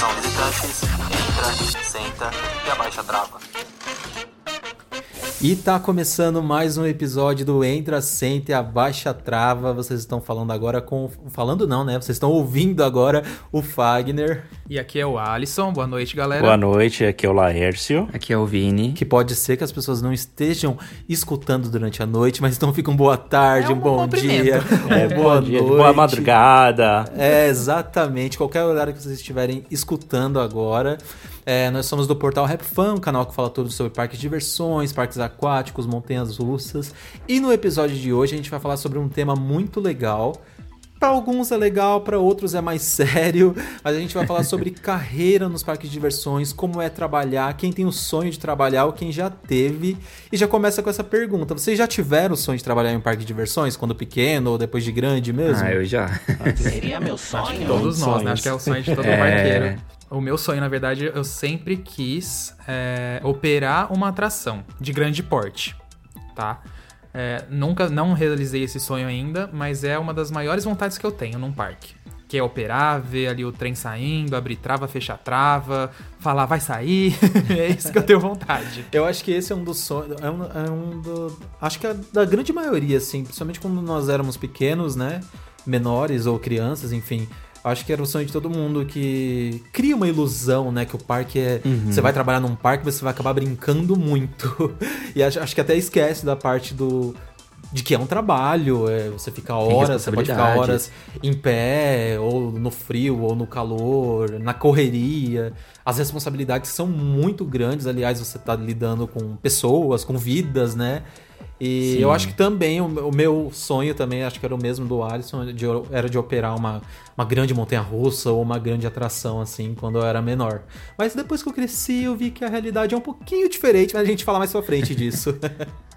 Atenção visitantes, entra, senta e abaixa a trava. E tá começando mais um episódio do Entra, Senta e Abaixa a Trava. Vocês estão falando agora com. Falando não, né? Vocês estão ouvindo agora o Fagner. E aqui é o Alisson. Boa noite, galera. Boa noite, aqui é o Laércio. Aqui é o Vini. Que pode ser que as pessoas não estejam escutando durante a noite, mas então fica um boa tarde, É um um bom bom dia, É, um boa dia, noite. boa madrugada. É, exatamente. Qualquer horário que vocês estiverem escutando agora. É, nós somos do Portal Rap Fan, um canal que fala tudo sobre parques de diversões, parques aquáticos, montanhas russas. E no episódio de hoje a gente vai falar sobre um tema muito legal. Para alguns é legal, para outros é mais sério, mas a gente vai falar sobre carreira nos parques de diversões, como é trabalhar, quem tem o sonho de trabalhar ou quem já teve. E já começa com essa pergunta: vocês já tiveram o sonho de trabalhar em um parque de diversões quando pequeno ou depois de grande mesmo? Ah, eu já. Seria meu sonho. Todos nós, né? Acho que é o sonho de todo É. barqueiro. O meu sonho, na verdade, eu sempre quis é, operar uma atração de grande porte, tá? É, nunca, não realizei esse sonho ainda, mas é uma das maiores vontades que eu tenho num parque. Que é operar, ver ali o trem saindo, abrir trava, fechar trava, falar vai sair. é isso que eu tenho vontade. Eu acho que esse é um dos sonhos. É um, é um do. Acho que é da grande maioria, assim. Principalmente quando nós éramos pequenos, né? Menores ou crianças, enfim. Acho que era o sonho de todo mundo que cria uma ilusão, né? Que o parque é. Você vai trabalhar num parque, você vai acabar brincando muito. E acho, acho que até esquece da parte do. De que é um trabalho, é, você fica horas, você pode ficar horas em pé, ou no frio, ou no calor, na correria. As responsabilidades são muito grandes, aliás, você tá lidando com pessoas, com vidas, né? E Sim. eu acho que também, o, o meu sonho também, acho que era o mesmo do Alisson, de- era de operar uma, uma grande montanha-russa ou uma grande atração, assim, quando eu era menor. Mas depois que eu cresci, eu vi que a realidade é um pouquinho diferente, mas a gente fala mais pra frente disso.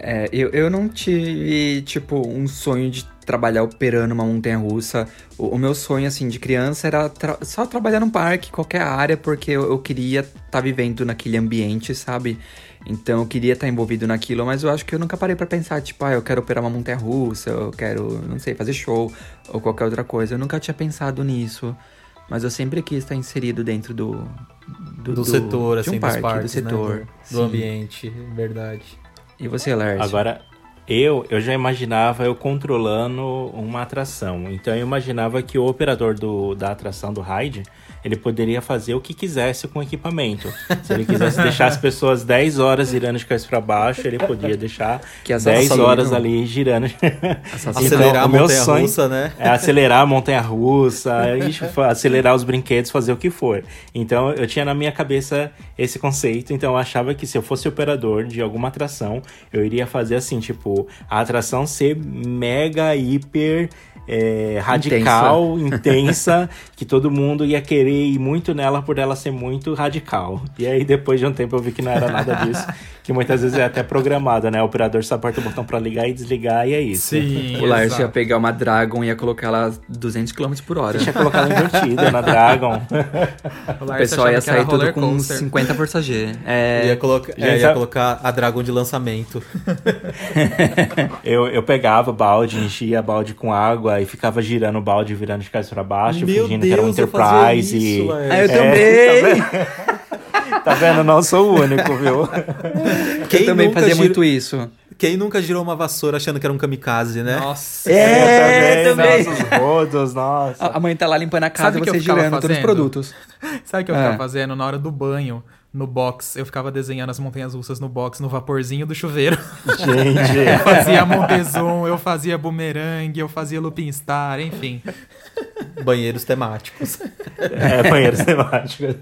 É, eu, eu não tive, tipo, um sonho de trabalhar operando uma montanha russa. O, o meu sonho, assim, de criança era tra- só trabalhar num parque, qualquer área, porque eu, eu queria estar vivendo naquele ambiente, sabe? Então eu queria estar envolvido naquilo, mas eu acho que eu nunca parei pra pensar, tipo, ah, eu quero operar uma montanha russa, eu quero, não sei, fazer show ou qualquer outra coisa. Eu nunca tinha pensado nisso. Mas eu sempre quis estar inserido dentro do. do, setor, de assim, um parque, dos parques, do setor. né? Do, do ambiente, verdade. E você, Lars? Agora, eu, eu já imaginava eu controlando uma atração. Então eu imaginava que o operador do, da atração do ride, ele poderia fazer o que quisesse com o equipamento. Se ele quisesse deixar as pessoas 10 horas girando de cabeça para baixo, ele podia deixar Que 10 assassino. horas ali girando. Assassino. Acelerar Então, a montanha-russa, né? É acelerar a montanha-russa, acelerar os brinquedos, fazer o que for. Então eu tinha na minha cabeça esse conceito, então eu achava que se eu fosse operador de alguma atração, eu iria fazer assim, tipo, a atração ser mega, hiper. É, radical, intensa, que todo mundo ia querer ir muito nela por ela ser muito radical. E aí, depois de um tempo, eu vi que não era nada disso. que muitas vezes é até programado, né? O operador só aperta o botão pra ligar e desligar e é isso. Sim, O Lars ia pegar uma Dragon e ia colocar ela a 200 km por hora. Tinha colocado invertido na Dragon. O O Lars pessoal ia sair tudo com coaster. 50 por G. É, Ia, colocar, Gente, é, ia colocar a Dragon de lançamento. Eu, eu pegava o balde, enchia balde com água e ficava girando o balde, virando de cabeça pra baixo, fingindo que era um eu fazia Enterprise. isso, e... Ah, eu É, também! Tá vendo? Não sou o único, viu? eu também nunca fazia muito isso. Quem nunca girou uma vassoura achando que era um kamikaze, né? Nossa. É, também. Nossos rodos, nossa. A mãe tá lá limpando a casa Sabe e você eu girando todos os fazendo? produtos. Sabe o que eu É. ficava fazendo na hora do banho? No box, eu ficava desenhando as montanhas russas no box, no vaporzinho do chuveiro. Gente. Eu fazia Montezum, eu fazia bumerangue, eu fazia Lupin Star, enfim. Banheiros temáticos. É, banheiros temáticos.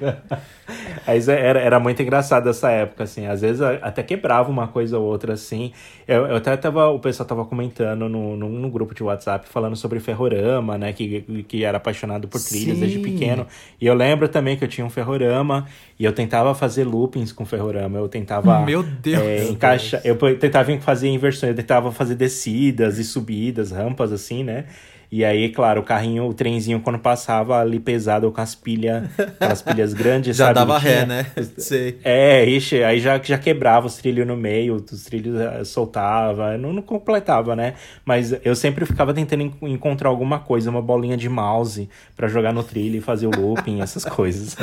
Mas é, era, era muito engraçado essa época, assim. Às vezes até quebrava uma coisa ou outra, assim. Eu, eu até tava, o pessoal tava comentando no, no, no grupo de WhatsApp falando sobre ferrorama, né? Que, que era apaixonado por trilhas desde Sim. pequeno. E eu lembro também que eu tinha um ferrorama e eu tentava fazer loopings com ferrorama. Eu tentava. Meu Deus. é, Meu encaixa, eu tentava fazer inversões, eu tentava fazer descidas e subidas, rampas, assim, né? E aí, claro, o carrinho, o trenzinho, quando passava ali pesado com as pilhas, aquelas pilhas grandes, Já sabe? dava Tinha- ré, né? Sei. É, ixi, aí já, já quebrava os trilhos no meio, os trilhos eh, soltava, não, não completava, né? Mas eu sempre ficava tentando en- encontrar alguma coisa, uma bolinha de mouse pra jogar no trilho e fazer o looping, essas coisas.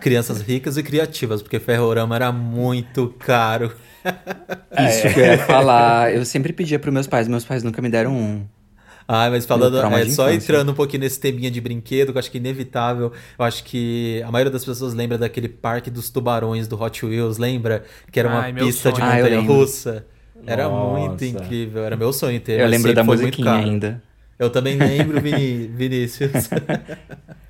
Crianças ricas e criativas, porque ferrorama era muito caro. Isso que eu ia falar. Eu sempre pedia pros meus pais, meus pais nunca me deram um. Ah, mas falando, é, só entrando um pouquinho nesse teminha de brinquedo, que eu acho que é inevitável. Eu acho que a maioria das pessoas lembra daquele parque dos tubarões do Hot Wheels, lembra? Que era uma Ai, pista de sonho. Ah, montanha russa. Era Nossa. muito incrível, era meu sonho ter. Eu lembro da musiquinha ainda. Eu também lembro, Vinícius.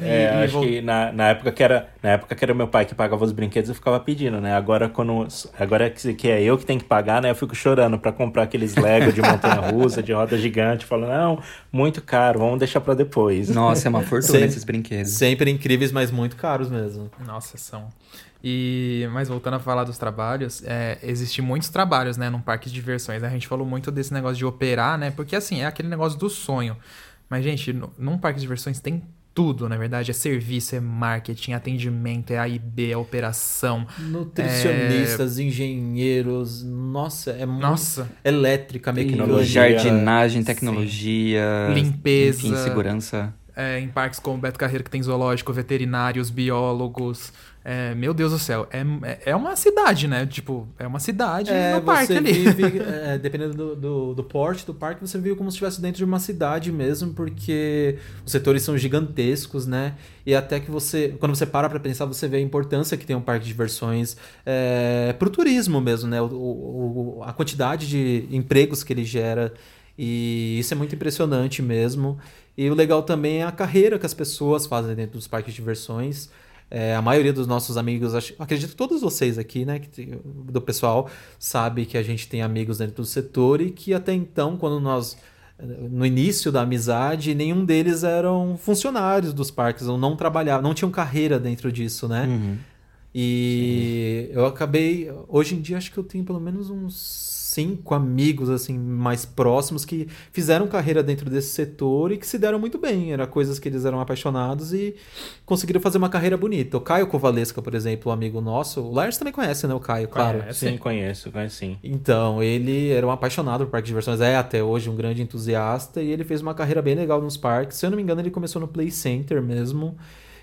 É, E- acho vol- que na, na época que era na época que era meu pai que pagava os brinquedos, eu ficava pedindo, né? Agora quando agora que, que é eu que tenho que pagar, né? Eu fico chorando pra comprar aqueles Lego de montanha-russa, de roda gigante, falando, não, muito caro, vamos deixar pra depois. Nossa, é uma fortuna Sim. esses brinquedos. sempre incríveis, mas muito caros mesmo. Nossa, são. E, mas voltando a falar dos trabalhos, é, existem muitos trabalhos, né, num parque de diversões. A gente falou muito desse negócio de operar, né, porque assim, é aquele negócio do sonho. Mas, gente, no- num parque de diversões tem tudo, na verdade. É serviço, é marketing, atendimento, é A e B, é operação. Nutricionistas, engenheiros, nossa, é muito... Nossa. Elétrica. Tecnologia. Jardinagem, tecnologia, Limpeza. enfim, segurança. É, em parques como Beto Carreiro, que tem zoológico, veterinários, biólogos. É, meu Deus do céu, é, é- uma cidade, né? Tipo, é uma cidade É, no parque você ali. vive, é, dependendo do, do, do porte do parque, você vive como se estivesse dentro de uma cidade mesmo, porque os setores são gigantescos, né? E até que você, quando você para pra pensar, você vê a importância que tem um parque de diversões é, pro turismo mesmo, né? O- o- a quantidade de empregos que ele gera. E isso é muito impressionante mesmo. E o legal também é a carreira que as pessoas fazem dentro dos parques de diversões. É, a maioria dos nossos amigos, acho- acredito que todos vocês aqui, né, que do pessoal, sabe que a gente tem amigos dentro do setor e que até então, quando nós, no início da amizade, nenhum deles eram funcionários dos parques, ou não trabalhavam, não tinham carreira dentro disso, né? Uhum. E eu acabei. Hoje em dia, acho que eu tenho pelo menos uns cinco amigos assim mais próximos que fizeram carreira dentro desse setor e que se deram muito bem. Era coisas que eles eram apaixonados e conseguiram fazer uma carreira bonita. O Caio Covalesca, por exemplo, um amigo nosso, o Lars também conhece, né? O Caio, claro. Conhece. Sim, conheço, conheço sim. Então, ele era um apaixonado por parque de diversões, é até hoje um grande entusiasta, e ele fez uma carreira bem legal nos parques. Se eu não me engano, ele começou no Play Center mesmo,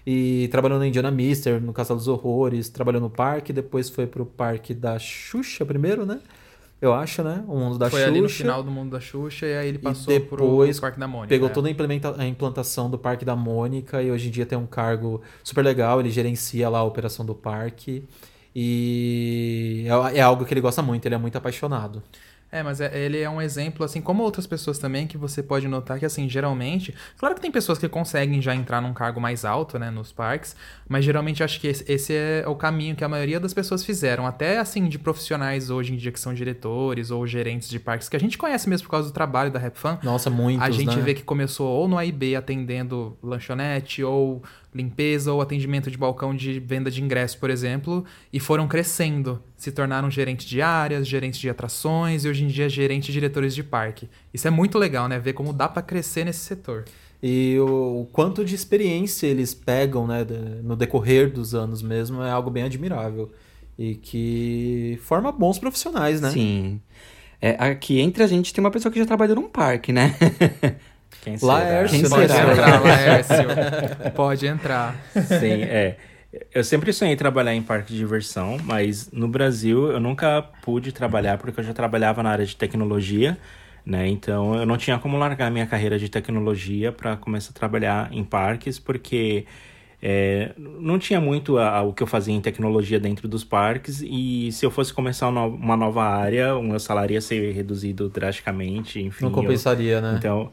e trabalhou na Indiana Mister, no Castelo dos Horrores, trabalhou no parque, depois foi pro parque da Xuxa primeiro, né? Eu acho, né? O mundo da Foi Xuxa. ali no final do mundo da Xuxa e aí ele passou depois pro Parque da Mônica. Pegou né? toda a, implementa- a implantação do Parque da Mônica e hoje em dia tem um cargo super legal. Ele gerencia lá a operação do parque. E é, é algo que ele gosta muito, ele é muito apaixonado. É, mas é- ele é um exemplo, assim, como outras pessoas também, que você pode notar que, assim, geralmente. Claro que tem pessoas que conseguem já entrar num cargo mais alto, né, nos parques, mas geralmente acho que esse, esse é o caminho que a maioria das pessoas fizeram. Até, assim, de profissionais hoje em dia que são diretores ou gerentes de parques, que a gente conhece mesmo por causa do trabalho da RapFan. Nossa, muitos, A gente né? vê que começou ou no AIB atendendo lanchonete, ou limpeza ou atendimento de balcão de venda de ingresso, por exemplo, e foram crescendo, se tornaram gerentes de áreas, gerentes de atrações e hoje em dia gerentes e diretores de parque. Isso é muito legal, né? Ver como dá para crescer nesse setor. E o, o quanto de experiência eles pegam, né, de- no decorrer dos anos mesmo, é algo bem admirável. E que forma bons profissionais, né? Sim. É, aqui entre a gente tem uma pessoa que já trabalhou num parque, né? Quem Laércio, Quem Pode será? entrar, Laércio. Pode entrar. Sim, é. Eu sempre sonhei em trabalhar em parque de diversão, mas no Brasil eu nunca pude trabalhar porque eu já trabalhava na área de tecnologia, né? Então eu não tinha como largar minha carreira de tecnologia para começar a trabalhar em parques, porque é, não tinha muito a- a- o que eu fazia em tecnologia dentro dos parques e se eu fosse começar uma no- uma nova área, o meu salário ia ser reduzido drasticamente, enfim. Não eu- compensaria, né? então,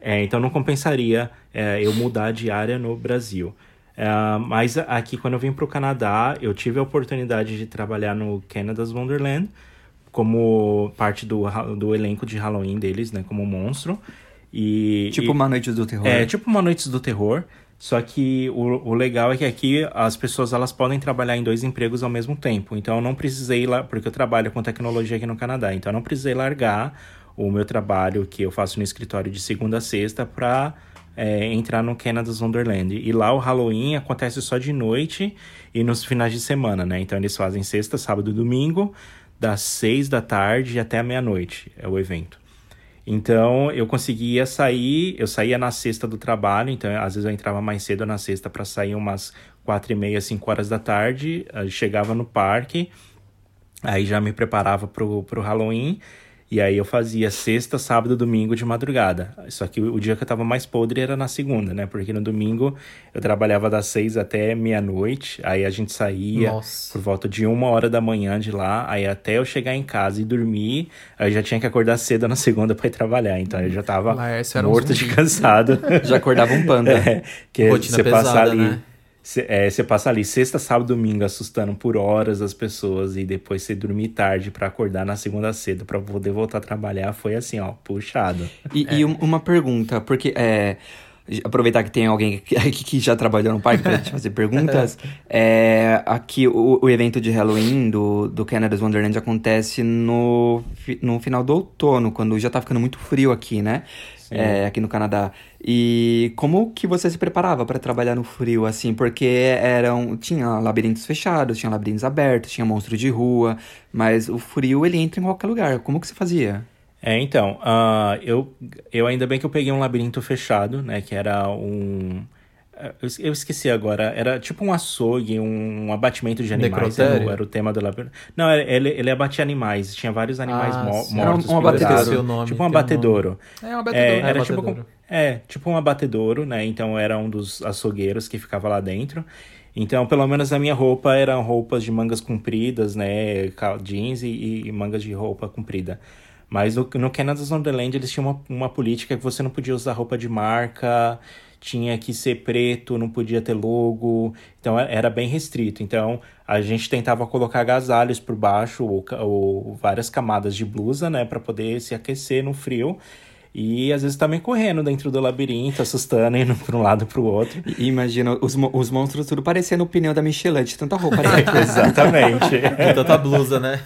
é, então não compensaria é, eu mudar de área no Brasil. É, mas aqui, quando eu vim para o Canadá, eu tive a oportunidade de trabalhar no Canada's Wonderland como parte do, do elenco de Halloween deles, né? Como monstro. E, tipo e- uma noite do terror. é, tipo uma Noites do Terror. Só que o, o legal é que aqui as pessoas elas podem trabalhar em dois empregos ao mesmo tempo. Então eu não precisei lá, porque eu trabalho com tecnologia aqui no Canadá. Então eu não precisei largar o meu trabalho que eu faço no escritório de segunda a sexta para entrar no Canada's Wonderland. E lá o Halloween acontece só de noite e nos finais de semana, né? Então eles fazem sexta, sábado e domingo, das seis da tarde até a meia-noite é o evento. Então eu conseguia sair, eu saía na sexta do trabalho, então às vezes eu entrava mais cedo na sexta para sair umas quatro e meia, cinco horas da tarde, chegava no parque, aí já me preparava pro, pro Halloween, e aí eu fazia sexta, sábado, domingo de madrugada. Só que o, dia que eu tava mais podre era na segunda, né? Porque no domingo eu trabalhava das seis até meia-noite, aí a gente saía Nossa. por volta de uma hora da manhã de lá, aí até eu chegar em casa e dormir, aí eu já tinha que acordar cedo na segunda para ir trabalhar, então eu já tava Laércio era um morto de cansado. Já acordava um panda. É, que Rotina você passa pesada, ali. né? Você é, você passa ali sexta, sábado, domingo assustando por horas as pessoas e depois você dormir tarde pra acordar na segunda cedo pra poder voltar a trabalhar foi assim, ó, puxado. E, e um- uma pergunta, porque é, aproveitar que tem alguém que, aqui que já trabalhou no parque pra gente fazer perguntas. é, aqui o, o evento de Halloween do, do Canada's Wonderland acontece no, no final do outono, quando já tá ficando muito frio aqui, né? É, aqui no Canadá. E como que você se preparava para trabalhar no frio, assim? Porque eram, tinha labirintos fechados, tinha labirintos abertos, tinha monstros de rua, mas o frio ele entra em qualquer lugar. Como que você fazia? É, então, ah, eu, eu ainda bem que eu peguei um labirinto fechado, né, que era um... Eu es- eu esqueci agora, era tipo um açougue, um abatimento de animais, era, era o tema do labirinto. Não, ele, ele abatia animais, tinha vários animais Ah, mo- sim. Era um- mortos. um abatedouro. nome, tipo um um abatedouro. É uma É, batedora. era É, tipo, abatedouro. com- é, tipo um abatedouro, né? Então era um dos açougueiros que ficava lá dentro. Então, pelo menos a minha roupa eram roupas de mangas compridas, né? Jeans e, e mangas de roupa comprida. Mas no, no Canada's Wonderland eles tinham uma, uma política que você não podia usar roupa de marca, tinha que ser preto, não podia ter logo. Então é- era bem restrito. Então a gente tentava colocar agasalhos por baixo ou, ou várias camadas de blusa, né? Pra poder se aquecer no frio. E às vezes também correndo dentro do labirinto, assustando, indo para um lado para o outro. E imagina os, mo- os monstros tudo parecendo o pneu da Michelin, de tanta roupa. né? Exatamente. De tanta blusa, né?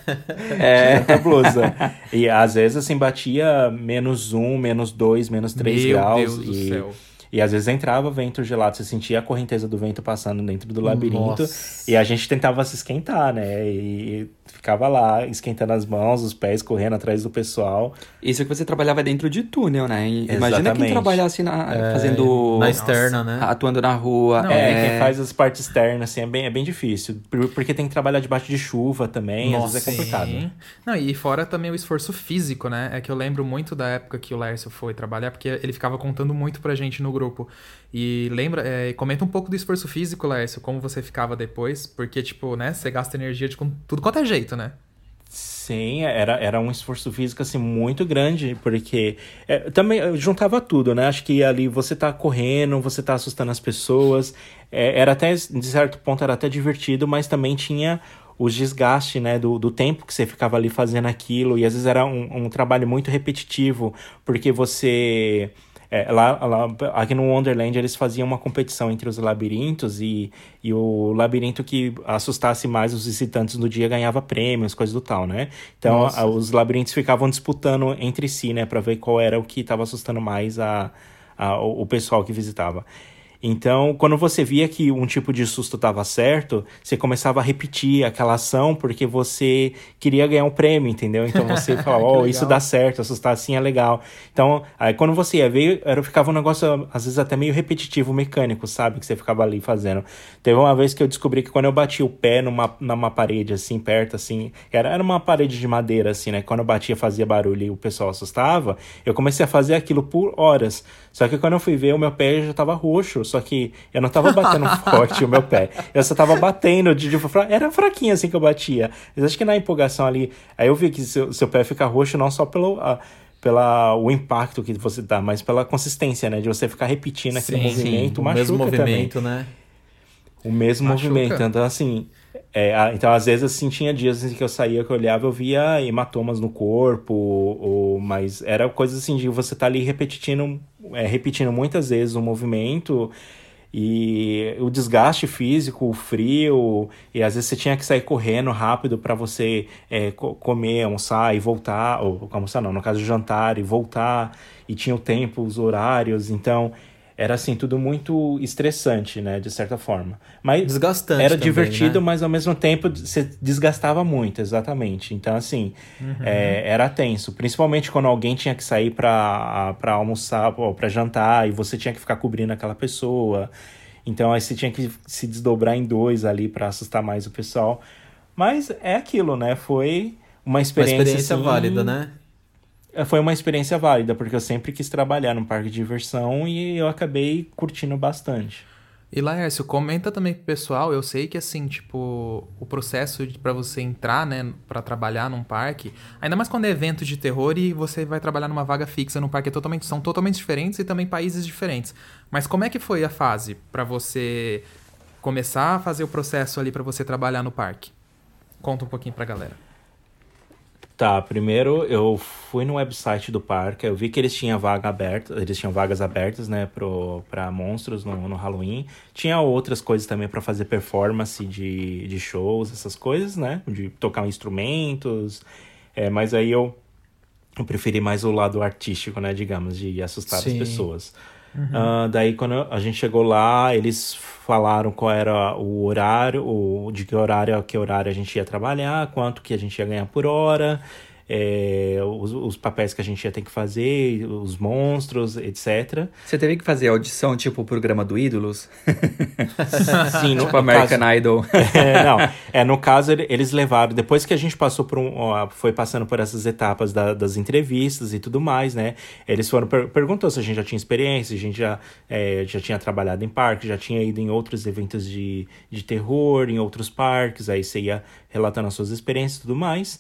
É, tanta blusa. E às vezes assim batia menos um, menos dois, menos três Meu graus. Deus do e, céu. E às vezes entrava vento gelado, você sentia a correnteza do vento passando dentro do labirinto. Nossa. E a gente tentava se esquentar, né? E ficava lá esquentando as mãos, os pés, correndo atrás do pessoal. Isso que você trabalhava dentro de túnel, né? E Imagina quem Exatamente. trabalhasse na, fazendo. Na externa, né? Atuando na rua. Não, É, quem faz as partes externas, assim, é bem, é bem difícil. Por- Porque tem que trabalhar debaixo de chuva também, às vezes é complicado. Sim. Não, e fora também o esforço físico, né? É que eu lembro muito da época que o Lércio foi trabalhar, porque ele ficava contando muito pra gente no grupo. E lembra, é, comenta um pouco do esforço físico, Lércio, como você ficava depois, porque, tipo, né, você gasta energia de tudo quanto é jeito, né? Sim, era, era um esforço físico assim muito grande, porque é, também juntava tudo, né? Acho que ali você tá correndo, você tá assustando as pessoas. É, era até, de certo ponto, era até divertido, mas também tinha os desgastes, né? Do, do tempo que você ficava ali fazendo aquilo, e às vezes era um, um trabalho muito repetitivo, porque você. É, lá, lá, aqui no Wonderland eles faziam uma competição entre os labirintos e, e o labirinto que assustasse mais os visitantes no dia ganhava prêmios, coisas do tal, né? Então a, os labirintos ficavam disputando entre si, né, para ver qual era o que estava assustando mais a, a, o pessoal que visitava. Então, quando você via que um tipo de susto estava certo, você começava a repetir aquela ação porque você queria ganhar um prêmio, entendeu? Então você falava, oh, isso dá certo, assustar assim é legal. Então, aí quando você ia ver, era, ficava um negócio, às vezes até meio repetitivo, mecânico, sabe? Que você ficava ali fazendo. Teve uma vez que eu descobri que quando eu bati o pé numa, numa parede, assim, perto, assim, era, era uma parede de madeira, assim, né? Quando eu batia, fazia barulho e o pessoal assustava, eu comecei a fazer aquilo por horas. Só que quando eu fui ver, o meu pé já tava roxo só que eu não tava batendo forte o meu pé. Eu só tava batendo de, de era fraquinho assim que eu batia. Mas acho que na empolgação ali, aí eu vi que seu, seu pé fica roxo não só pelo uh, pela o impacto que você dá, mas pela consistência, né, de você ficar repetindo aquele sim, movimento, sim. o mesmo movimento, também. né? O mesmo machuca. movimento. Então assim, é, então, às vezes, assim, tinha dias assim, que eu saía, que eu olhava, eu via hematomas no corpo, ou, mas era coisa assim de você estar tá ali repetindo, é, repetindo muitas vezes o movimento e o desgaste físico, o frio, e às vezes você tinha que sair correndo rápido para você é, comer, almoçar e voltar, ou almoçar não, no caso jantar e voltar, e tinha o tempo, os horários, então era assim, tudo muito estressante, né, de certa forma. Mas Desgastante era também, divertido, né? mas ao mesmo tempo você desgastava muito, exatamente. Então, assim, uhum. é, era tenso. Principalmente quando alguém tinha que sair para almoçar ou para jantar e você tinha que ficar cobrindo aquela pessoa. Então, aí você tinha que se desdobrar em dois ali para assustar mais o pessoal. Mas é aquilo, né? Foi uma experiência. Uma experiência assim, válida, né? É, foi uma experiência válida, porque eu sempre quis trabalhar num parque de diversão e eu acabei curtindo bastante. E Laércio, comenta também pro pessoal, eu sei que assim, tipo, o processo para você entrar, né, para trabalhar num parque, ainda mais quando é evento de terror e você vai trabalhar numa vaga fixa num parque, é totalmente, são totalmente diferentes e também países diferentes. Mas como é que foi a fase para você começar a fazer o processo ali para você trabalhar no parque? Conta um pouquinho pra galera. Tá, primeiro eu fui no website do parque, eu vi que eles tinham vaga aberta, eles tinham vagas abertas, né, pro, pra monstros no, no Halloween. Tinha outras coisas também para fazer performance de, de shows, essas coisas, né, de tocar instrumentos. É, mas aí eu, eu preferi mais o lado artístico, né, digamos, de assustar Sim. as pessoas. Uhum. Uh, daí, quando a gente chegou lá, eles falaram qual era o horário, o, de que horário a que horário a gente ia trabalhar, quanto que a gente ia ganhar por hora é, os, os, papéis que a gente ia ter que fazer, os monstros, etc. Você teve que fazer audição, tipo o programa do Ídolos? Sim, no, tipo American caso, Idol. É, não, é, no caso eles levaram, depois que a gente passou por um, ó, foi passando por essas etapas da, das entrevistas e tudo mais, né? Eles foram, per perguntou se a gente já tinha experiência, a gente já, é, já tinha trabalhado em parque, já tinha ido em outros eventos de, de terror, em outros parques, aí você ia relatando as suas experiências e tudo mais.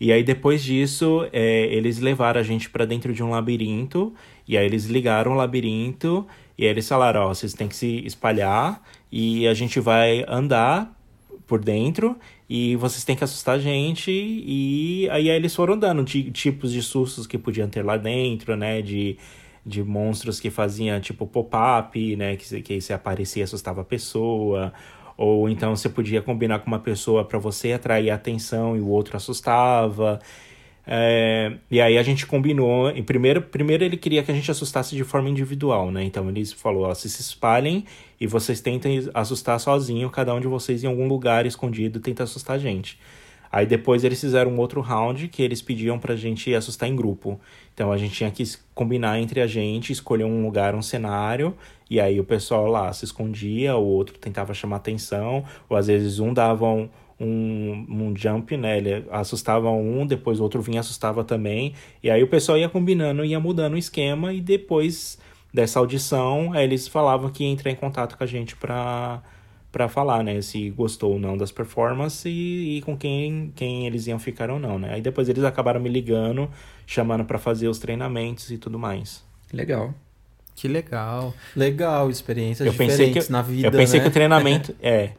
E aí depois disso, é, eles levaram a gente para dentro de um labirinto, e aí eles ligaram o labirinto, e aí eles falaram, ó, vocês têm que se espalhar, e a gente vai andar por dentro, e vocês têm que assustar a gente, e aí, aí eles foram dando tipos de sustos que podiam ter lá dentro, né, de de monstros que faziam tipo pop-up, né? Que, que se aparecia assustava a pessoa. Ou então você podia combinar com uma pessoa para você atrair a atenção e o outro assustava. É, e aí a gente combinou. E primeiro, primeiro ele queria que a gente assustasse de forma individual, né? Então ele falou: ó, se se espalhem e vocês tentem assustar sozinho, cada um de vocês em algum lugar escondido tenta assustar a gente. Aí depois eles fizeram um outro round que eles pediam pra gente assustar em grupo. Então a gente tinha que combinar entre a gente, escolher um lugar, um cenário, e aí o pessoal lá se escondia, o outro tentava chamar atenção, ou às vezes um dava um, um, um jump, né? Ele assustava um, depois o outro vinha assustava também. E aí o pessoal ia combinando, ia mudando o esquema, e depois dessa audição, eles falavam que ia entrar em contato com a gente pra para falar, né, se gostou ou não das performances e, e, com quem, quem eles iam ficar ou não, né. Aí depois eles acabaram me ligando, chamando para fazer os treinamentos e tudo mais. Legal. Que legal. Legal, experiências eu diferentes que, na vida, Eu pensei né? que o treinamento... é,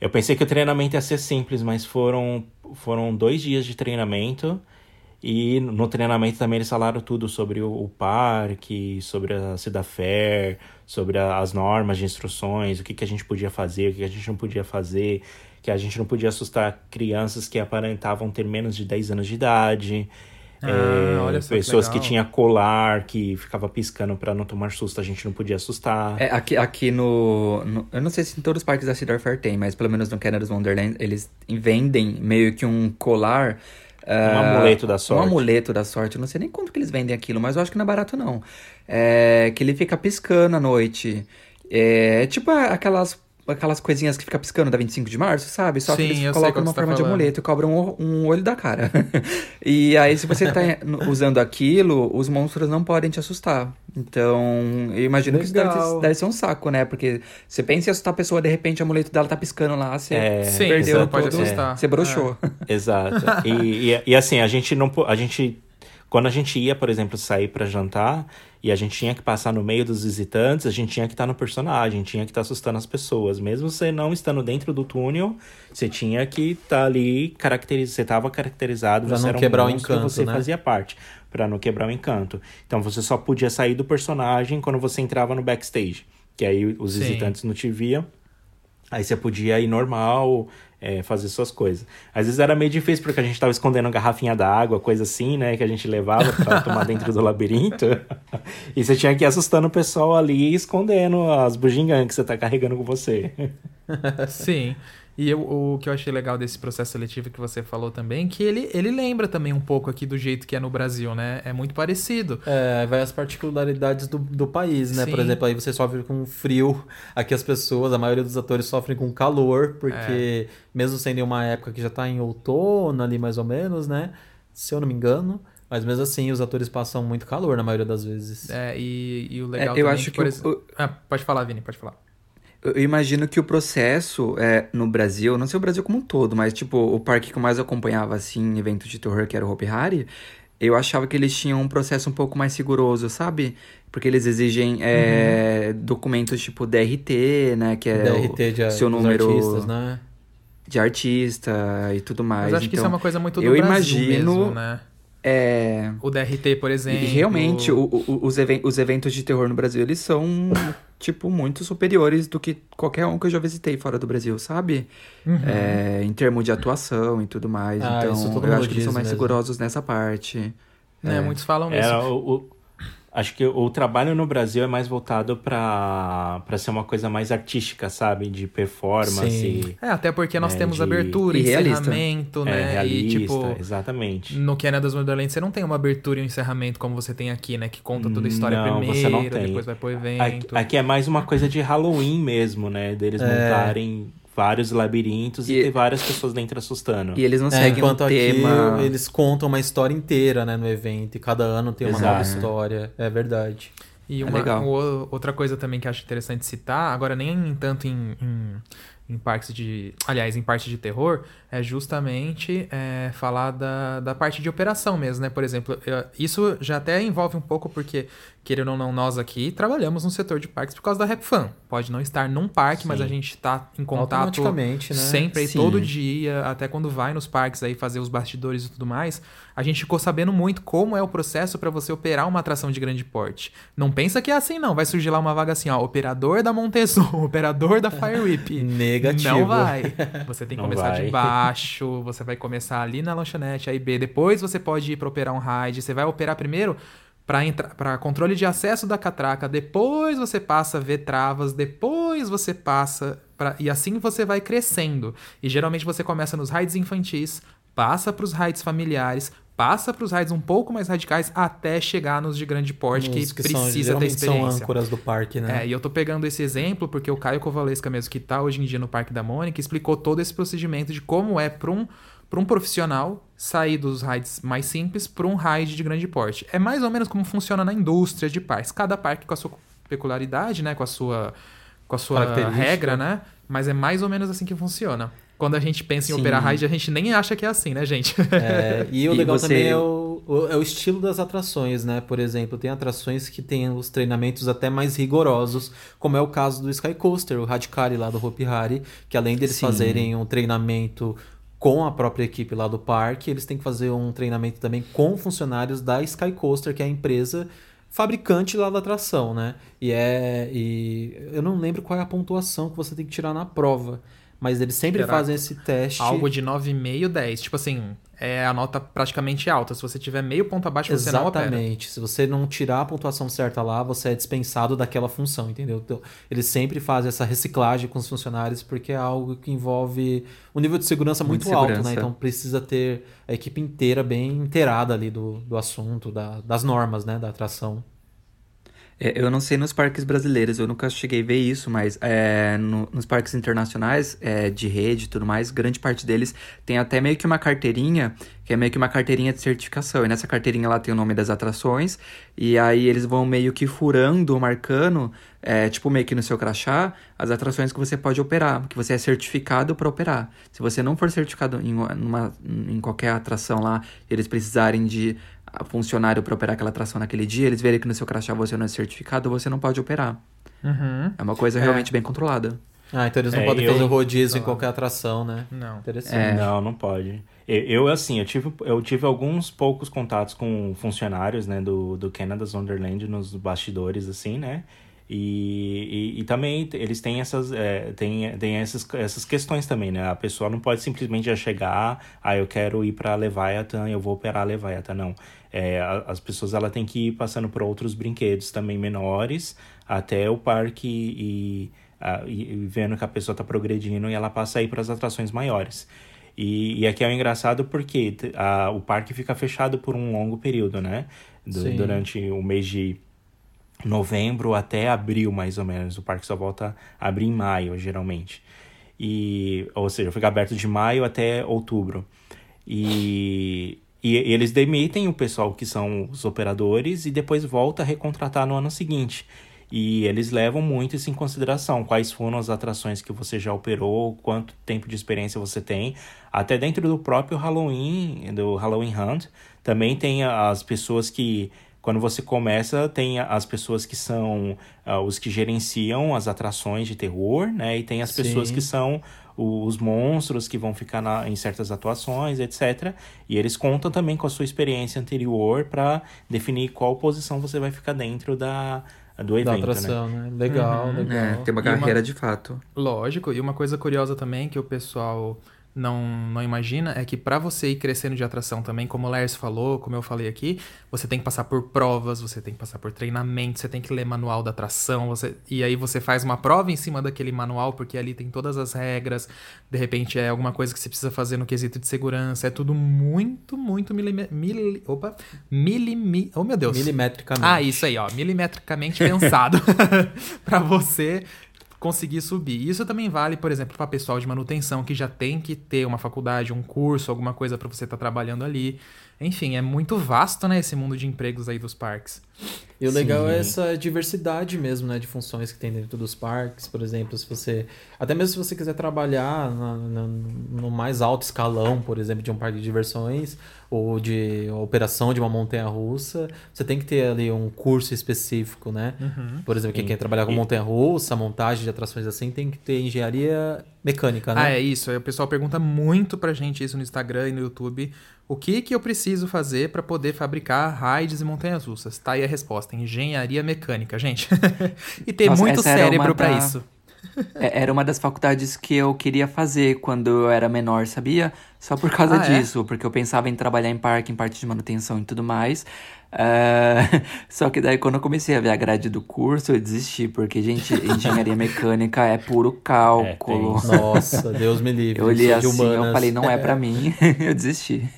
eu pensei que o treinamento ia ser simples, mas foram, foram dois dias de treinamento E no treinamento também eles falaram tudo sobre o, o parque, sobre a Cidade Fair, sobre a, as normas de instruções, o que, que a gente podia fazer, o que, que a gente não podia fazer, que a gente não podia assustar crianças que aparentavam ter menos de 10 anos de idade. Ah, É, olha só que pessoas que, legal. tinha colar, que ficava piscando para não tomar susto, a gente não podia assustar. É, aqui, aqui no, no- Eu não sei se em todos os parques da Cedar Fair tem, mas pelo menos no Canada's Wonderland eles vendem meio que um colar. Um ah, amuleto da sorte. Um amuleto da sorte. Eu não sei nem quanto que eles vendem aquilo, mas eu acho que não é barato, não. É, que ele fica piscando à noite. É tipo aquelas. Aquelas coisinhas que fica piscando da 25 de março, sabe? Só Sim, que eles colocam numa você tá forma de amuleto e cobram um, um olho da cara. e aí, se você tá usando aquilo, os monstros não podem te assustar. Então, eu imagino que isso deve, Legal. ser- deve ser um saco, né? Porque você pensa em assustar a pessoa, de repente o amuleto dela tá piscando lá, você É, Sim, perdeu você pode todo- assustar. Você broxou. Exato. E, e, e, assim, a gente não. A gente. Quando a gente ia, por exemplo, sair para jantar e a gente tinha que passar no meio dos visitantes, a gente tinha que estar no personagem, tinha que estar assustando as pessoas. Mesmo você não estando dentro do túnel, você tinha que estar ali caracterizado. Você estava caracterizado, Pra você não era um quebrar o monstro, encanto, você né? fazia parte. Pra não quebrar o encanto. Então você só podia sair do personagem quando você entrava no backstage. Que aí os Sim. visitantes não te viam. Aí você podia ir normal, é, fazer suas coisas. Às vezes era meio difícil porque a gente tava escondendo garrafinha d'água, coisa assim, né? Que a gente levava pra tomar dentro do labirinto. E você tinha que ir assustando o pessoal ali e escondendo as bugigangas que você tá carregando com você. Sim. E eu- o que eu achei legal desse processo seletivo que você falou também, que ele, ele lembra também um pouco aqui do jeito que é no Brasil, né? É muito parecido. É, vai as particularidades do, do país, né? Por Sim. exemplo, aí você sofre com frio, aqui as pessoas, a maioria dos atores sofrem com calor, porque É. mesmo sendo em uma época que já tá em outono ali mais ou menos, né? Se eu não me engano, mas mesmo assim os atores passam muito calor na maioria das vezes. É, e, e o É, legal eu também acho que por o- exemplo... o- Ah, pode falar, Vini, pode falar. Eu imagino que o processo é, no Brasil, não sei o Brasil como um todo, mas tipo, o parque que eu mais acompanhava assim, em eventos de terror, que era o Hopi Hari, eu achava que eles tinham um processo um pouco mais rigoroso, sabe? Porque eles exigem é, documentos tipo DRT, né? Que é DRT de, o seu número artistas, né? de artista e tudo mais. Mas acho que isso é Então, uma coisa muito do eu Brasil imagino- mesmo, né? É, O DRT, por exemplo. E realmente, o- o- os, even- os eventos de terror no Brasil, eles são, tipo, muito superiores do que qualquer um que eu já visitei fora do Brasil, sabe? É, em termos de atuação e tudo mais. Ah, então, isso todo eu mundo acho que eles são mais mesmo. rigorosos nessa parte. Né, É. Muitos falam isso. É, o, o- acho que o trabalho no Brasil é mais voltado pra, pra ser uma coisa mais artística, sabe? De performance. Sim. É, até porque nós É, temos de- abertura, E realista. encerramento, É, né? realista, e tipo, exatamente. no Canada's Wonderland você não tem uma abertura e um encerramento como você tem aqui, né? Que conta toda a história Não, primeiro, você não tem. depois vai pro Aqui, evento. aqui é mais uma coisa de Halloween mesmo, né? Deles É. montarem vários labirintos e, E- ter várias pessoas dentro assustando. E eles não É, seguem um enquanto aqui tema... eles contam uma história inteira, né, no evento, e cada ano tem uma nova Exato. história. É verdade. E É uma legal. o- outra coisa também que acho interessante citar, agora nem tanto em, em, em parques de. Aliás, em parte de terror, é justamente é, falar da, da parte de operação mesmo, né? Por exemplo, eu- isso já até envolve um pouco, porque, querendo ou não, nós aqui trabalhamos no setor de parques por causa da RepFan. Pode não estar num parque, mas Sim. a gente está em contato Automaticamente, né? sempre, Sim. todo dia, até quando vai nos parques aí fazer os bastidores e tudo mais, a gente ficou sabendo muito como é o processo para você operar uma atração de grande porte. Não pensa que é assim, não. Vai surgir lá uma vaga assim, ó, operador da Montezuma, operador da Fire Whip. Negativo. Não vai. Você tem que Não começar vai. de baixo, você vai começar ali na lanchonete, aí B. Depois você pode ir para operar um ride. Você vai operar primeiro para controle de acesso da catraca, depois você passa a ver travas, depois você passa pra, e assim você vai crescendo. E geralmente você começa nos rides infantis, passa para os rides familiares, passa para os rides um pouco mais radicais até chegar nos de grande porte que, são- precisa ter geralmente experiência. São âncoras do parque, né? É, e eu tô pegando esse exemplo porque o Caio Covalesca mesmo, que tá hoje em dia no Parque da Mônica, explicou todo esse procedimento de como é para um, pra um profissional sair dos rides mais simples para um ride de grande porte. É mais ou menos como funciona na indústria de parques. Cada parque com a sua peculiaridade, né? Com a sua, com a sua regra, né? Mas é mais ou menos assim que funciona. Quando a gente pensa em Sim. operar ride, a gente nem acha que é assim, né, gente? É, e o E legal você- também é o, o- é o estilo das atrações, né? Por exemplo, tem atrações que têm os treinamentos até mais rigorosos, como é o caso do Sky Coaster, o Radicali lá do Hopi Hari, que além deles Sim. fazerem um treinamento com a própria equipe lá do parque, eles têm que fazer um treinamento também com funcionários da Sky Coaster, que é a empresa fabricante lá da atração, né? E é. E eu não lembro qual é a pontuação que você tem que tirar na prova. Mas eles sempre Era fazem esse teste. Algo de 9,5, 10. Tipo assim, é a nota praticamente alta. Se você tiver meio ponto abaixo, você não opera. Exatamente. Se você não tirar a pontuação certa lá, você é dispensado daquela função, entendeu? Então, eles sempre fazem essa reciclagem com os funcionários porque é algo que envolve um nível de segurança muito Muita alto, né? Então precisa ter a equipe inteira bem inteirada ali do, do assunto, da- das normas, né? Da atração. É, eu não sei nos parques brasileiros, eu nunca cheguei a ver isso, mas é, no- nos parques internacionais é, de rede e tudo mais, grande parte deles tem até meio que uma carteirinha, que é meio que uma carteirinha de certificação. E nessa carteirinha lá tem o nome das atrações, e aí eles vão meio que furando, marcando, é, tipo meio que no seu crachá, as atrações que você pode operar, que você é certificado para operar. Se você não for certificado em, em qualquer atração lá, eles precisarem de funcionário para operar aquela atração naquele dia, eles verem que no seu crachá você não é certificado, você não pode operar. Uhum. É uma coisa realmente bem controlada. Ah, então eles não É, podem eu- fazer rodízio em qualquer atração, né? Não. Interessante. Não, não pode. Eu, assim, eu tive, eu tive alguns poucos contatos com funcionários, né, do, do Canada's Wonderland nos bastidores, assim, né? E, e, e também eles têm essas, é, têm, têm essas, essas questões também, né? A pessoa não pode simplesmente já chegar, ah, eu quero ir para Leviathan, eu vou operar a Leviathan, não. É, as pessoas ela tem que ir passando por outros brinquedos também menores até o parque e, e- e vendo que a pessoa está progredindo e ela passa aí para as atrações maiores. E, e aqui é o engraçado porque a- o parque fica fechado por um longo período, né? Du- durante o mês de novembro até abril, mais ou menos. O parque só volta a abrir em maio, geralmente. E, ou seja, fica aberto de maio até outubro. E, e eles demitem o pessoal que são os operadores e depois volta a recontratar no ano seguinte. E eles levam muito isso em consideração. Quais foram as atrações que você já operou, quanto tempo de experiência você tem. Até dentro do próprio Halloween, do Halloween Hunt, também tem as pessoas que quando você começa, tem as pessoas que são ah, os que gerenciam as atrações de terror, né? E tem as pessoas Sim. que são os monstros que vão ficar na- em certas atuações, etc. E eles contam também com a sua experiência anterior para definir qual posição você vai ficar dentro da, do Da evento, né? atração, né? Legal, Uhum. legal. É, tem uma E uma- carreira de fato. Lógico, e uma coisa curiosa também que o pessoal não, não imagina é que para você ir crescendo de atração também, como o Lars falou, como eu falei aqui, você tem que passar por provas, você tem que passar por treinamento, você tem que ler manual da atração, você e aí você faz uma prova em cima daquele manual, porque ali tem todas as regras, de repente é alguma coisa que você precisa fazer no quesito de segurança, é tudo muito, muito milime, mili, opa, milimi, oh meu Deus. Milimetricamente. Ah, isso aí, ó, milimetricamente pensado para você conseguir subir. Isso também vale, por exemplo, para pessoal de manutenção que já tem que ter uma faculdade, um curso, alguma coisa para você estar trabalhando ali. Enfim, é muito vasto, né, esse mundo de empregos aí dos parques. E o legal é essa diversidade mesmo, né, de funções que tem dentro dos parques, por exemplo, se você, até mesmo se você quiser trabalhar na- na- no mais alto escalão, por exemplo, de um parque de diversões ou de operação de uma montanha-russa, você tem que ter ali um curso específico, né? Por exemplo, quem Sim. quer trabalhar com E- montanha-russa, montagem de atrações assim, tem que ter engenharia mecânica, né? Ah, é isso. O pessoal pergunta muito pra gente isso no Instagram e no YouTube. O que que eu preciso fazer pra poder fabricar raids e montanhas russas? Tá aí a resposta. Engenharia mecânica, gente. e tem Nossa, muito cérebro uma pra da- isso. É, Era uma das faculdades que eu queria fazer quando eu era menor, sabia? Só por causa Ah, é? disso, porque eu pensava em trabalhar em parque, em parte de manutenção e tudo mais. É, Só que daí quando eu comecei a ver a grade do curso, eu desisti, porque, gente, engenharia mecânica é puro cálculo. tem Nossa, Deus me livre. eu olhei assim, eu humanas. falei, não é pra mim, eu desisti.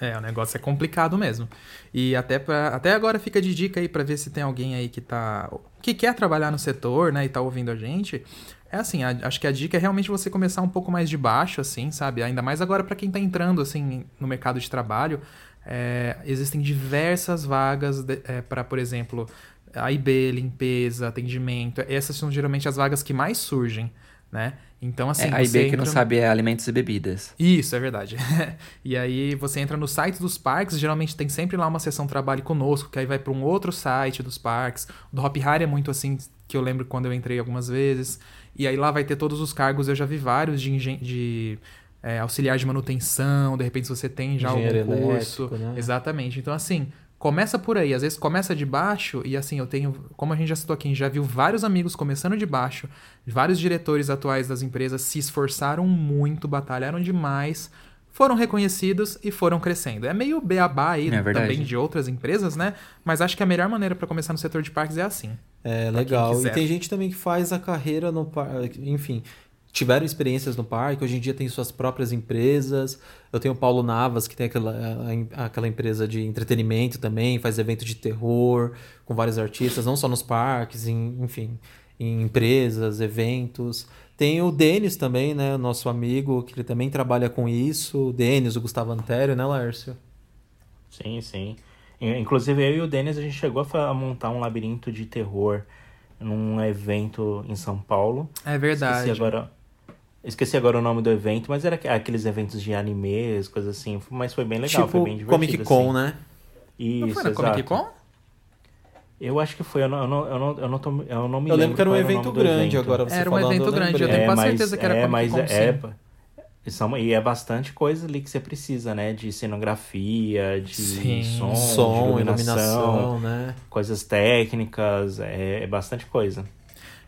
É, o negócio é complicado mesmo. E até, pra, até agora fica de dica aí pra ver se tem alguém aí que tá. que quer trabalhar no setor, né? E tá ouvindo a gente. É assim, a- acho que a dica é realmente você começar um pouco mais de baixo, assim, sabe? Ainda mais agora pra quem tá entrando, assim, no mercado de trabalho. É, existem diversas vagas é, para, por exemplo, AIB, limpeza, atendimento. Essas são geralmente as vagas que mais surgem, né? Então, assim, é, a IB que não entra- sabe é alimentos e bebidas. isso, é verdade. e aí você entra no site dos parques, geralmente tem sempre lá uma seção trabalho conosco, que aí vai para um outro site dos parques. O do Hop Hari é muito assim, que eu lembro quando eu entrei algumas vezes. E aí lá vai ter todos os cargos, eu já vi vários de, de é, auxiliar de manutenção, de repente você tem já Engenheiro algum curso. elétrico, né? Exatamente. Então, assim, começa por aí. Às vezes começa de baixo e, assim, eu tenho, como a gente já citou aqui, a gente já viu vários amigos começando de baixo, vários diretores atuais das empresas se esforçaram muito, batalharam demais, foram reconhecidos e foram crescendo. É meio beabá aí É também de outras empresas, né? Mas acho que a melhor maneira para começar no setor de parques é assim. É legal. E tem gente também que faz a carreira no parque, enfim, tiveram experiências no parque, hoje em dia tem suas próprias empresas. Eu tenho o Paulo Navas, que tem aquela, aquela empresa de entretenimento também, faz evento de terror com vários artistas, não só nos parques, em- enfim, em empresas, eventos. Tem o Denis também, né, nosso amigo, que ele também trabalha com isso. O Denis, o Gustavo Antério, né, Lárcio? Sim, sim. In- Inclusive, eu e o Denis, a gente chegou a montar um labirinto de terror num evento em São Paulo. É verdade. Esqueci agora, esqueci agora o nome do evento, mas era aqu- aqueles eventos de animes, coisas assim. Mas foi bem legal, foi tipo bem divertido. Comic Con, assim. né? Isso, Não foi na exato. Comic Con? Eu acho que foi, eu não, eu não, eu não, eu não, tô- eu não me Eu lembro que era um evento grande evento. agora. Você Era um falando, evento eu grande, eu tenho quase mas- certeza que era é, Comic mas Con, é, sim. e são- e é bastante coisa ali que você precisa, né? De cenografia, de Sim. som, som, de iluminação, iluminação, né? coisas técnicas, é, é bastante coisa.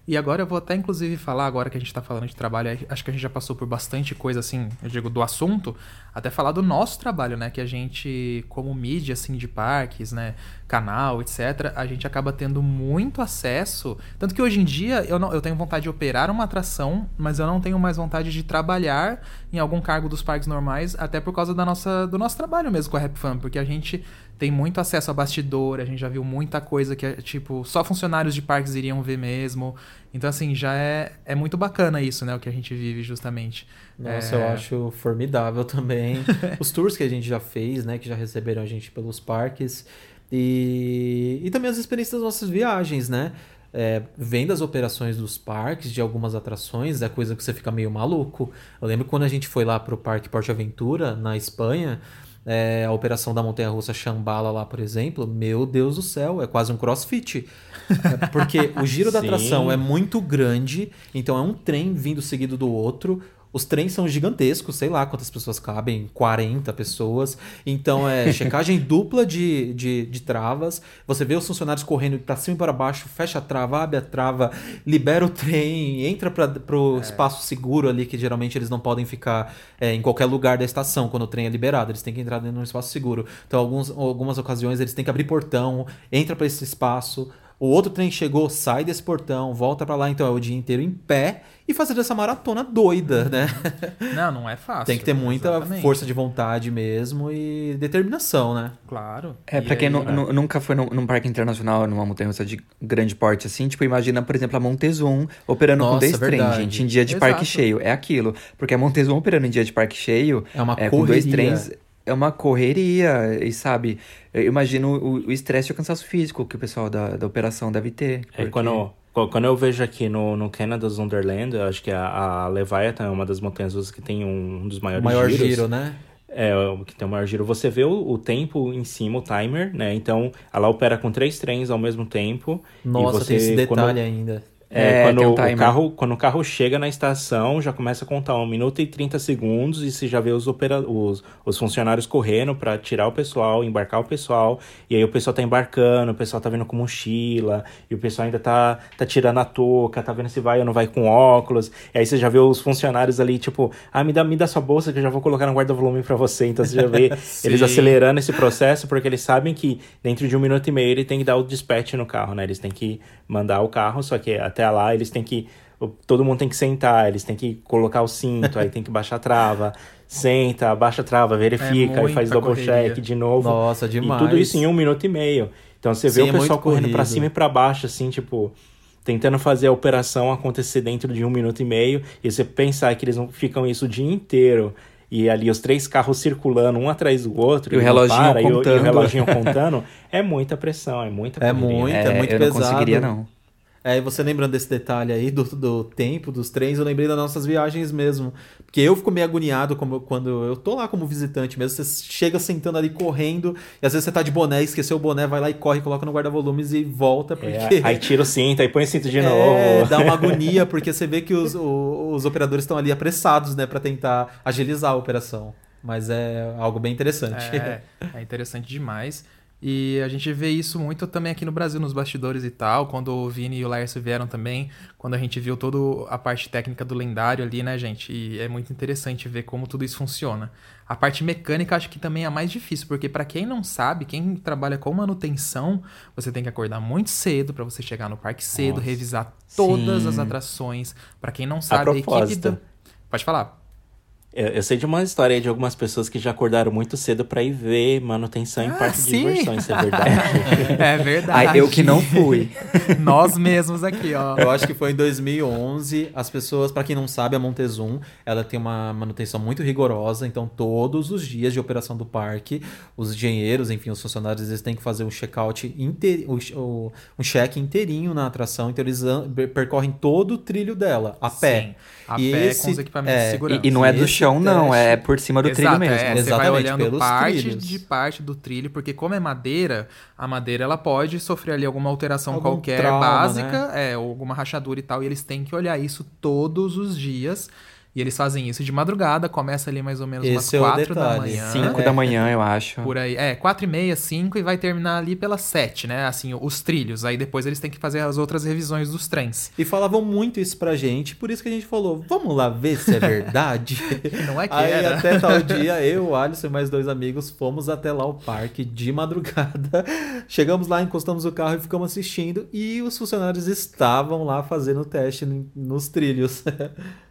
E agora eu vou até inclusive falar, agora que a gente tá falando de trabalho, acho que a gente já passou por bastante coisa assim, eu digo, do assunto, até falar do nosso trabalho, né? Que a gente, como mídia, assim, de parques, né? Canal, etc., a gente acaba tendo muito acesso. Tanto que hoje em dia eu, não, eu tenho vontade de operar uma atração, mas eu não tenho mais vontade de trabalhar em algum cargo dos parques normais, até por causa da nossa, do nosso trabalho mesmo com a RapFam, porque a gente tem muito acesso a bastidor, a gente já viu muita coisa que é, tipo, só funcionários de parques iriam ver mesmo. Então, assim, já é, é muito bacana isso, né? O que a gente vive justamente. Nossa, É, eu acho formidável também. Os tours que a gente já fez, né? Que já receberam a gente pelos parques. E, e também as experiências das nossas viagens, né? É, vendo as operações dos parques, de algumas atrações, é coisa que você fica meio maluco. Eu lembro quando a gente foi lá pro Parque Porte Aventura, na Espanha, é, a operação da Montanha Russa Shambhala lá, por exemplo, meu Deus do céu, é quase um crossfit. É, Porque o giro da atração é muito grande, então é um trem vindo seguido do outro. Os trens são gigantescos, sei lá quantas pessoas cabem, 40 pessoas. Então é checagem dupla de, de, de travas. Você vê os funcionários correndo para cima e para baixo, fecha a trava, abre a trava, libera o trem, entra para pro espaço seguro ali, que geralmente eles não podem ficar é, em qualquer lugar da estação quando o trem é liberado. Eles têm que entrar dentro de um espaço seguro. Então, alguns, algumas ocasiões, eles têm que abrir portão, entra para esse espaço. O outro trem chegou, sai desse portão, volta para lá, então é o dia inteiro em pé e fazer essa maratona doida, né? Não, não é fácil. Tem que ter muita Exatamente. força de vontade mesmo e determinação, né? Claro. É, pra quem aí- nu- nunca foi num, num parque internacional, numa montanha-russa de grande porte assim, tipo, imagina, por exemplo, a Montezum operando com Nossa, 10 trens, verdade. gente, em dia de Exato. parque cheio. É aquilo. Porque a Montezum operando em dia de parque cheio, É uma com dois correria. trens, é uma correria. E sabe, eu imagino o o estresse e o cansaço físico que o pessoal da, da operação deve ter. É porque- quando, qu- quando eu vejo aqui no, no Canada's Wonderland, eu acho que a, a Leviathan é uma das montanhas russas que tem um, um dos O maiores maior giros. giro, né? É, o que tem o maior giro. Você vê o, o tempo em cima, o timer, né? Então, ela opera com três trens ao mesmo tempo. Nossa, e você, tem esse detalhe quando, ainda. É, É, quando, um o carro, quando o carro chega na estação, já começa a contar 1 minuto e 30 segundos e você já vê os, opera os, os funcionários correndo para tirar o pessoal, embarcar o pessoal. E aí o pessoal tá embarcando, o pessoal tá vindo com mochila, e o pessoal ainda tá, tá tirando a touca, tá vendo se vai ou não vai com óculos. E aí você já vê os funcionários ali, tipo, ah, me dá, me dá sua bolsa que eu já vou colocar no guarda-volume para você. Então você já vê eles acelerando esse processo porque eles sabem que dentro de um minuto e meio ele tem que dar o dispatch no carro, né? Eles têm que mandar o carro, só que até lá eles têm que. Todo mundo tem que sentar, eles têm que colocar o cinto, aí tem que baixar a trava, senta, baixa a trava, verifica, aí faz muita double correria. check de novo. Nossa, demais. E tudo isso em um minuto e meio. Então você vê Sim, o é pessoal muito correndo pra corrido. cima e pra baixo, assim, tipo, tentando fazer a operação acontecer dentro de um minuto e meio. E você pensar que eles não ficam isso o dia inteiro. E ali os três carros circulando um atrás do outro. E o reloginho para, e o- E o, contando. reloginho contando. É muita pressão, é muita É correria. muito, é, muito eu pesado. não conseguiria, não. É, e você lembrando desse detalhe aí do, do tempo, dos trens, eu lembrei das nossas viagens mesmo. Porque eu fico meio agoniado como, quando eu tô lá como visitante mesmo. Você chega sentando ali correndo, e às vezes você tá de boné, esqueceu o boné, vai lá e corre, coloca no guarda-volumes e volta. Porque... É, aí tira o cinto, aí põe o cinto de É, novo. dá uma agonia, porque você vê que os, o- os operadores estão ali apressados, né, pra tentar agilizar a operação. Mas é algo bem interessante. É, é interessante demais. E a gente vê isso muito também aqui no Brasil, nos bastidores e tal. Quando o Vini e o Laércio vieram também, quando a gente viu toda a parte técnica do lendário ali, né, gente? E é muito interessante ver como tudo isso funciona. A parte mecânica acho que também é a mais difícil, porque para quem não sabe, quem trabalha com manutenção, você tem que acordar muito cedo para você chegar no parque cedo, Nossa. revisar todas Sim. as atrações. Para quem não sabe, a, equipe propósito. da... Pode falar. Eu, eu sei de uma história aí de algumas pessoas que já acordaram muito cedo pra ir ver manutenção em Ah, parque de sim. diversões, isso é verdade. É verdade. Ai, eu que não fui. Nós mesmos aqui, ó. Eu acho que foi em 2011. As pessoas, pra quem não sabe, a Montezum, ela tem uma manutenção muito rigorosa. Então, todos os dias de operação do parque, os engenheiros, enfim, os funcionários, eles têm que fazer um check-out, um check inteirinho na atração. Então, eles percorrem todo o trilho dela, a pé. Sim, a E pé esse- com os equipamentos é, de segurança. E, e não é do Esse chão, não, teste- é por cima do trilho Exato, mesmo. É, você vai Exatamente, olhando pelos parte trilhos. de parte do trilho, porque como é madeira, a madeira ela pode sofrer ali alguma alteração Algum qualquer trauma, básica, é, ou alguma rachadura e tal, e eles têm que olhar isso todos os dias. E eles fazem isso de madrugada, começa ali mais ou menos Esse é umas 4 da detalhe. manhã. 5 É. da manhã, eu acho. Por aí, é, 4 e meia, 5 e vai terminar ali pelas 7, né? Assim, os trilhos. Aí depois eles têm que fazer as outras revisões dos trens. E falavam muito isso pra gente, por isso que a gente falou, vamos lá ver se é verdade. Não é que Aí era. até tal dia, eu, o Alisson e mais dois amigos fomos até lá o parque de madrugada. Chegamos lá, encostamos o carro e ficamos assistindo. E os funcionários estavam lá fazendo o teste nos trilhos.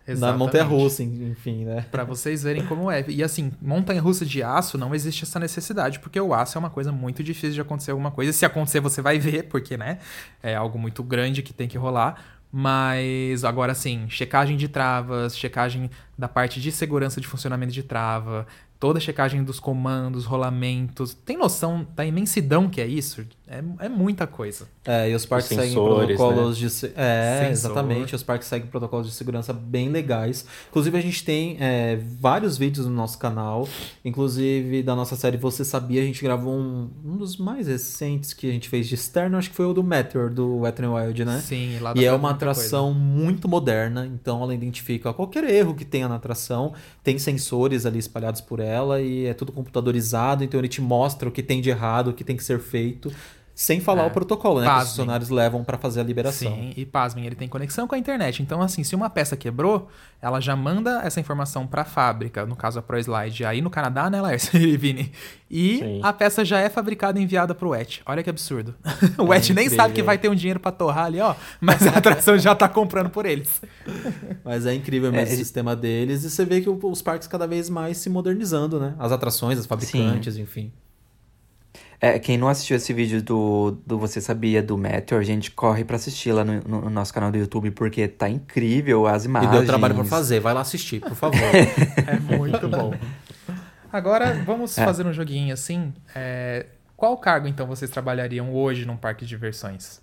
Na Exatamente. Montanha Russa, enfim, né? Pra vocês verem como é. E assim, montanha russa de aço não existe essa necessidade, porque o aço é uma coisa muito difícil de acontecer alguma coisa. Se acontecer, você vai ver, porque, né? É algo muito grande que tem que rolar. Mas agora sim, checagem de travas, checagem da parte de segurança de funcionamento de trava, toda a checagem dos comandos, rolamentos. Tem noção da imensidão que é isso? É, é muita coisa. É, e os parques Os seguem sensores, protocolos de. se- É, Sensor. exatamente. Os parques seguem protocolos de segurança bem legais. Inclusive, a gente tem é, vários vídeos no nosso canal. Inclusive, da nossa série Você Sabia, a gente gravou um, um dos mais recentes que a gente fez de externo. Acho que foi o do Meteor, do Wet n Wild, né? Sim, lá E é uma muita coisa. atração muito moderna, então ela identifica qualquer erro que tenha na atração, tem sensores ali espalhados por ela e é tudo computadorizado, então ele te mostra o que tem de errado, o que tem que ser feito, sem falar É. o protocolo, né? Que Pasmem. os funcionários levam para fazer a liberação. Sim, e pasmem, ele tem conexão com a internet. Então, assim, se uma peça quebrou, ela já manda essa informação para a fábrica, no caso a ProSlide, aí no Canadá, né, Laércio e Vini? E Sim. a peça já é fabricada e enviada pro WET. Olha que absurdo. o WET nem incrível. sabe que vai ter um dinheiro para torrar ali, ó, mas a atração já tá comprando por eles. Mas é incrível mesmo É, esse e- sistema deles e você vê que o- os parques cada vez mais se modernizando, né? As atrações, as fabricantes, enfim. É, quem não assistiu esse vídeo do, do Você Sabia do Meteor, a gente corre pra assistir lá no, no nosso canal do YouTube, porque tá incrível as E imagens. deu trabalho pra fazer, vai lá assistir, por favor. É muito bom. Agora, vamos É. fazer um joguinho assim. É, Qual cargo, então, vocês trabalhariam hoje num parque de diversões?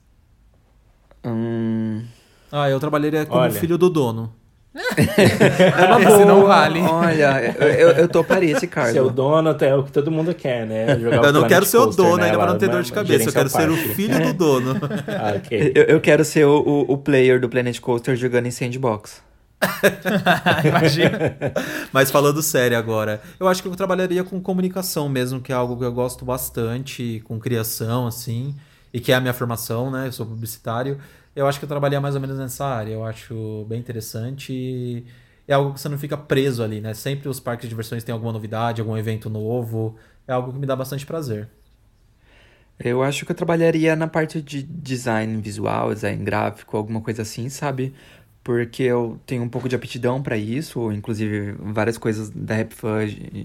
Hum, ah, eu trabalharia como Olha. filho do dono. Esse não vale. Olha, eu, eu, toparia esse cargo. Ser o dono até é o que todo mundo quer, né? Jogar Eu não quero ser o dono né? ainda pra não ter dor de cabeça. Eu quero ser o filho do dono. Ah, ok. Eu, eu quero ser o, o, o player do Planet Coaster jogando em Sandbox. Imagina. Mas falando sério agora, eu acho que eu trabalharia com comunicação mesmo, que é algo que eu gosto bastante, com criação, assim, e que é a minha formação, né? Eu sou publicitário. Eu acho que eu trabalharia mais ou menos nessa área. Eu acho bem interessante e é algo que você não fica preso ali, né? Sempre os parques de diversões têm alguma novidade, algum evento novo. É algo que me dá bastante prazer. Eu acho que eu trabalharia na parte de design visual, design gráfico, alguma coisa assim, sabe? Porque eu tenho um pouco de aptidão pra isso, inclusive várias coisas da RapFun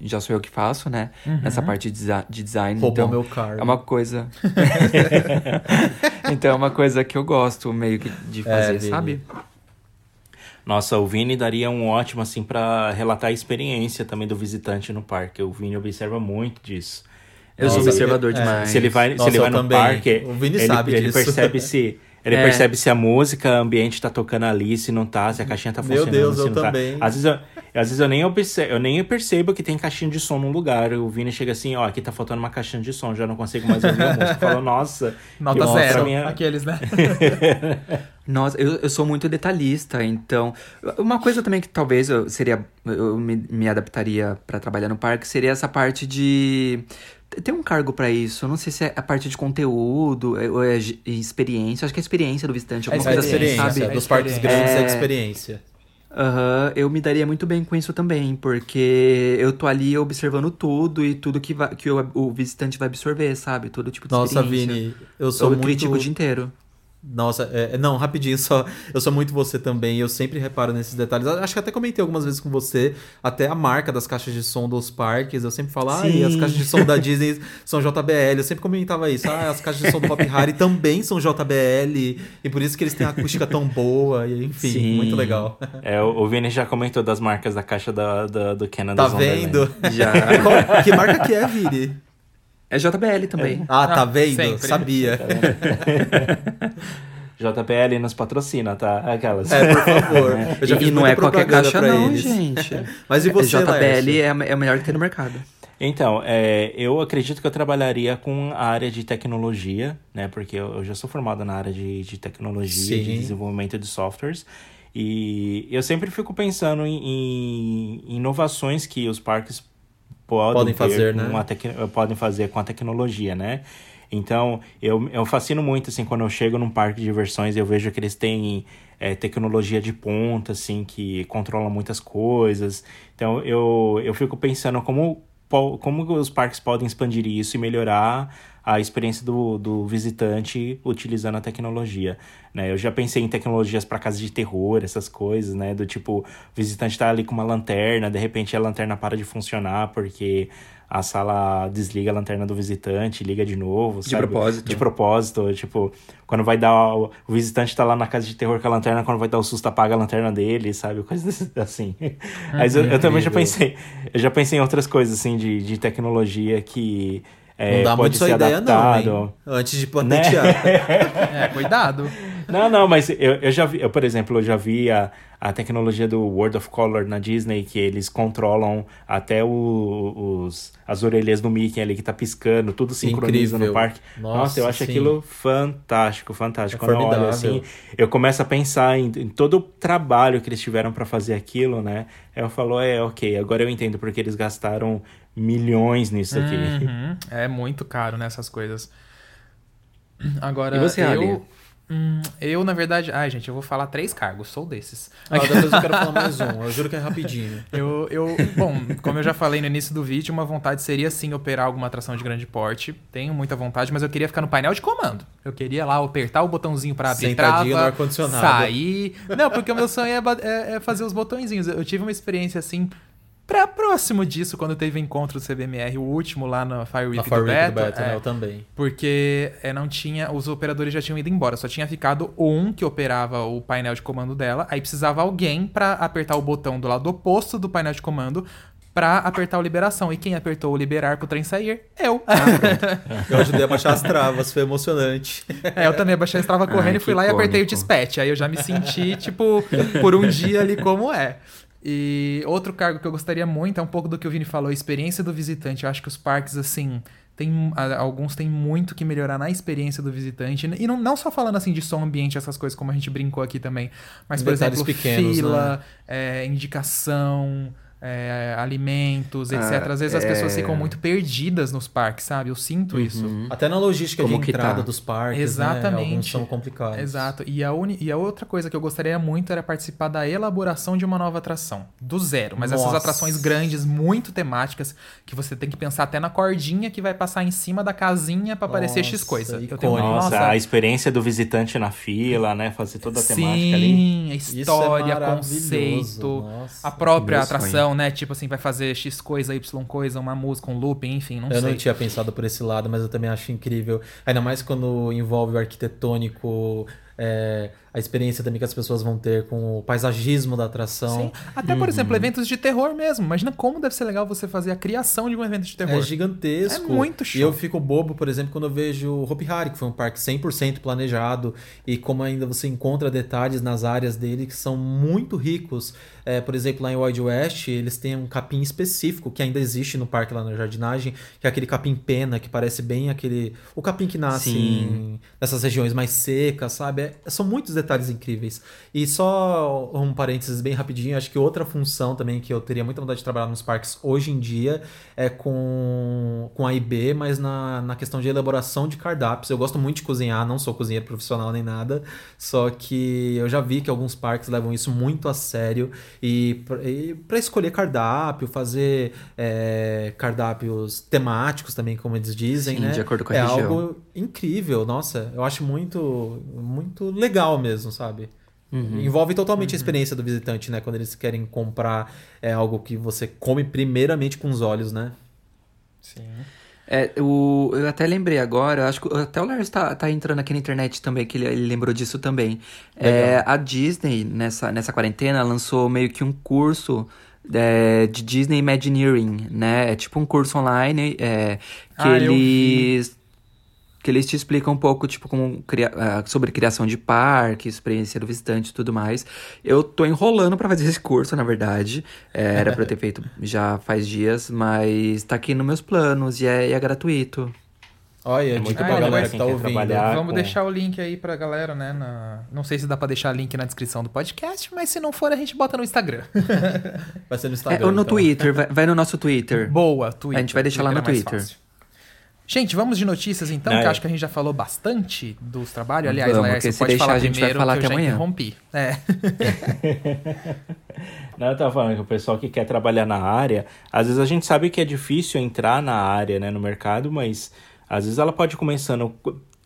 já sou eu que faço, né? Nessa parte de, desi- de design. Roubou então, meu cargo. É uma coisa. então é uma coisa que eu gosto meio que de fazer, Vini. sabe? Nossa, o Vini daria um ótimo, assim, pra relatar a experiência também do visitante no parque. O Vini observa muito disso. Eu sou observador é. demais. Se ele vai, Nossa, se ele vai no também. parque, O Vini ele, sabe ele disso. percebe se Ele É. percebe se a música ambiente tá tocando ali, se não tá, se a caixinha tá Meu funcionando. Deus, se eu não tá. também. Às vezes eu, às vezes eu nem observo, eu nem percebo que tem caixinha de som num lugar. O Vini chega assim, ó, aqui tá faltando uma caixinha de som, já não consigo mais ouvir a música. Eu falo, nossa, Nota que zero. é- Aqueles, né? Nossa, eu, eu sou muito detalhista, então. Uma coisa também que talvez eu seria. Eu me, me adaptaria pra trabalhar no parque seria essa parte de. Tem um cargo pra isso, não sei se é a parte de conteúdo é- ou é experiência. Acho que é experiência do visitante, É alguma a coisa assim, sabe? dos parques experiência. grandes é É. experiência. Aham, eu me daria muito bem com isso também, porque eu tô ali observando tudo e tudo que, vai, que o, o visitante vai absorver, sabe? Todo tipo de Nossa. Vini, eu sou eu muito... critico o dia inteiro. Nossa, é, não, rapidinho, só. Eu sou muito você também, eu sempre reparo nesses detalhes. Acho que até comentei algumas vezes com você, até a marca das caixas de som dos parques. Eu sempre falo, ah, e as caixas de som da Disney são JBL. Eu sempre comentava isso, ah, as caixas de som do Hop Harry também são JBL, e por isso que eles têm a acústica tão boa, e enfim, Sim. muito legal. É, o Vini já comentou das marcas da caixa da, da- do Tá Canada vendo? Já. Qual- que marca que é, Vini? É JBL também. Ah, tá Ah, vendo? sempre. Sabia. JBL nos patrocina, tá? Aquelas. É, por favor. E e não é qualquer caixa, não, eles. gente. Mas e você, JBL é, a- é o melhor que tem no mercado. Então, é, eu acredito que eu trabalharia com a área de tecnologia, né? Porque eu, eu já sou formado na área de, de tecnologia, Sim. de desenvolvimento de softwares. E eu sempre fico pensando em, em inovações que os parques podem, Podem fazer, com né? podem fazer com a tecnologia, né? Então, eu, eu fascino muito, assim, quando eu chego num parque de diversões eu vejo que eles têm é, tecnologia de ponta, assim, que controla muitas coisas. Então, eu, eu fico pensando como, como os parques podem expandir isso e melhorar a experiência do, do visitante utilizando a tecnologia, né? Eu já pensei em tecnologias para casa de terror, essas coisas, né? Do tipo, o visitante tá ali com uma lanterna, de repente a lanterna para de funcionar porque a sala desliga a lanterna do visitante, liga de novo, De sabe? propósito. De propósito, tipo, quando vai dar o, o visitante tá lá na casa de terror com a lanterna, quando vai dar o susto apaga a lanterna dele, sabe? Coisas assim. Mas eu, eu também já pensei, eu já pensei em outras coisas assim de, de tecnologia que é, Não dá pode muito sua ideia, adaptado. não, hein? Antes de Né? patentear. É, cuidado. Não, não, mas eu, eu já vi, eu, por exemplo, eu já vi a, a tecnologia do World of Color na Disney, que eles controlam até o- os, as orelhas do Mickey ali que tá piscando, tudo sincroniza Incrível. no parque. Nossa, Nossa, eu acho sim. aquilo fantástico, fantástico. É Quando eu olho formidável. assim, eu começo a pensar em, em todo o trabalho que eles tiveram pra fazer aquilo, né? Aí eu falo, é, ok, agora eu entendo porque eles gastaram milhões nisso aqui. Uhum. É muito caro nessas coisas. Agora, E você, eu... Ali? Hum, eu, na verdade... Ai, gente, eu vou falar três cargos. Sou desses. Ah, depois eu quero falar mais um. Eu juro que é rapidinho. Eu, eu, bom, como eu já falei no início do vídeo, uma vontade seria sim operar alguma atração de grande porte. Tenho muita vontade, mas eu queria ficar no painel de comando. Eu queria lá apertar o botãozinho pra abrir Sentadinho trava, no ar-condicionado. sair. Não, porque o meu sonho é, é- é fazer os botõezinhos. Eu tive uma experiência assim. Pra próximo disso, quando teve o encontro do CBMR, o último lá na Fire Week Na do Far Week do Beto, Beto, é, né? Eu também. porque é, não tinha. Os operadores já tinham ido embora. Só tinha ficado um que operava o painel de comando dela. Aí precisava alguém pra apertar o botão do lado oposto do painel de comando pra apertar o liberação. E quem apertou o liberar pro trem sair? Eu. Eu ajudei a baixar as travas, foi emocionante. É, eu também abaixei, estava correndo Ai, e fui lá e apertei o cômico. dispatch. Aí eu já me senti, tipo, por um dia ali como é. E outro cargo que eu gostaria muito é um pouco do que o Vini falou, a experiência do visitante. Eu acho que os parques, assim, tem, alguns têm muito que melhorar na experiência do visitante. E não, não só falando assim de som ambiente, essas coisas, como a gente brincou aqui também. Mas, por Detalhes exemplo, pequenos, fila, é, indicação. É, alimentos, etc. Ah, Às vezes as é. pessoas ficam muito perdidas nos parques, sabe? Eu sinto isso. Até na logística Como de entrada tá? dos parques, né? Exatamente. Alguns são complicados. Exato. E a, uni... e a outra coisa que eu gostaria muito era participar da elaboração de uma nova atração. Do zero. Mas essas Nossa. atrações grandes, muito temáticas, que você tem que pensar até na cordinha que vai passar em cima da casinha pra aparecer X coisa. Eu tenho. Nossa, nossa, a experiência do visitante na fila, né? Fazer toda a temática ali. Sim, a Isso é história, maravilhoso. conceito, Nossa. a própria Meu atração, né? Tipo assim, vai fazer X coisa, Y coisa, uma música, um looping, enfim, não Eu sei. não tinha pensado por esse lado, mas eu também acho incrível. Ainda mais quando envolve o arquitetônico é, a experiência também que as pessoas vão ter com o paisagismo da atração. Sim. Até, por exemplo, eventos de terror mesmo. Imagina como deve ser legal você fazer a criação de um evento de terror. É gigantesco. É muito show. E eu fico bobo, por exemplo, quando eu vejo o Hopi Hari, que foi um parque 100% planejado, e como ainda você encontra detalhes nas áreas dele que são muito ricos. É, por exemplo, lá em Wild West, eles têm um capim específico que ainda existe no parque lá na jardinagem, que é aquele capim pena, que parece bem aquele. O capim que nasce em, nessas regiões mais secas, sabe? É- são muitos detalhes incríveis. E só um parênteses bem rapidinho, acho que outra função também que eu teria muita vontade de trabalhar nos parques hoje em dia é com, com a IB, mas na, na questão de elaboração de cardápios. Eu gosto muito de cozinhar, não sou cozinheiro profissional nem nada, só que eu já vi que alguns parques levam isso muito a sério e para escolher cardápio, fazer é, cardápios temáticos também, como eles dizem, Sim, né? de acordo com a é região. algo incrível, nossa, eu acho muito, muito legal mesmo, sabe? Uhum. Envolve totalmente a experiência do visitante, né? Quando eles querem comprar é algo que você come primeiramente com os olhos, né? Sim. É, o, eu até lembrei agora, acho que até o Lars tá, tá entrando aqui na internet também, que ele, ele lembrou disso também. É, a Disney, nessa, nessa quarentena, lançou meio que um curso é, de Disney Imagineering, né? É tipo um curso online é, que Ah, eu vi. eles que eles te explicam um pouco, tipo, como cria- ah, sobre criação de parque, experiência do visitante e tudo mais. Eu tô enrolando pra fazer esse curso, na verdade. É, era pra eu ter feito já faz dias, mas tá aqui nos meus planos e é, é gratuito. Olha, muito dica bom, pra né, galera que tá ouvindo. trabalhar. Ah, Vamos com- deixar o link aí pra galera, né? na- Não sei se dá pra deixar link na descrição do podcast, mas se não for, a gente bota no Instagram. Vai ser no É, Instagram. ou no então. Twitter, vai, vai no nosso Twitter. Boa, Twitter. A gente vai deixar lá no é Twitter. fácil. Gente, vamos de notícias então, Ah, que é. eu acho que a gente já falou bastante dos trabalhos. Aliás, Vamos, Laércio, porque se pode deixar, falar a gente vai primeiro falar que eu até já interrompi. É. Não, eu tava falando que o pessoal que quer trabalhar na área, às vezes a gente sabe que é difícil entrar na área, né, no mercado, mas às vezes ela pode ir começando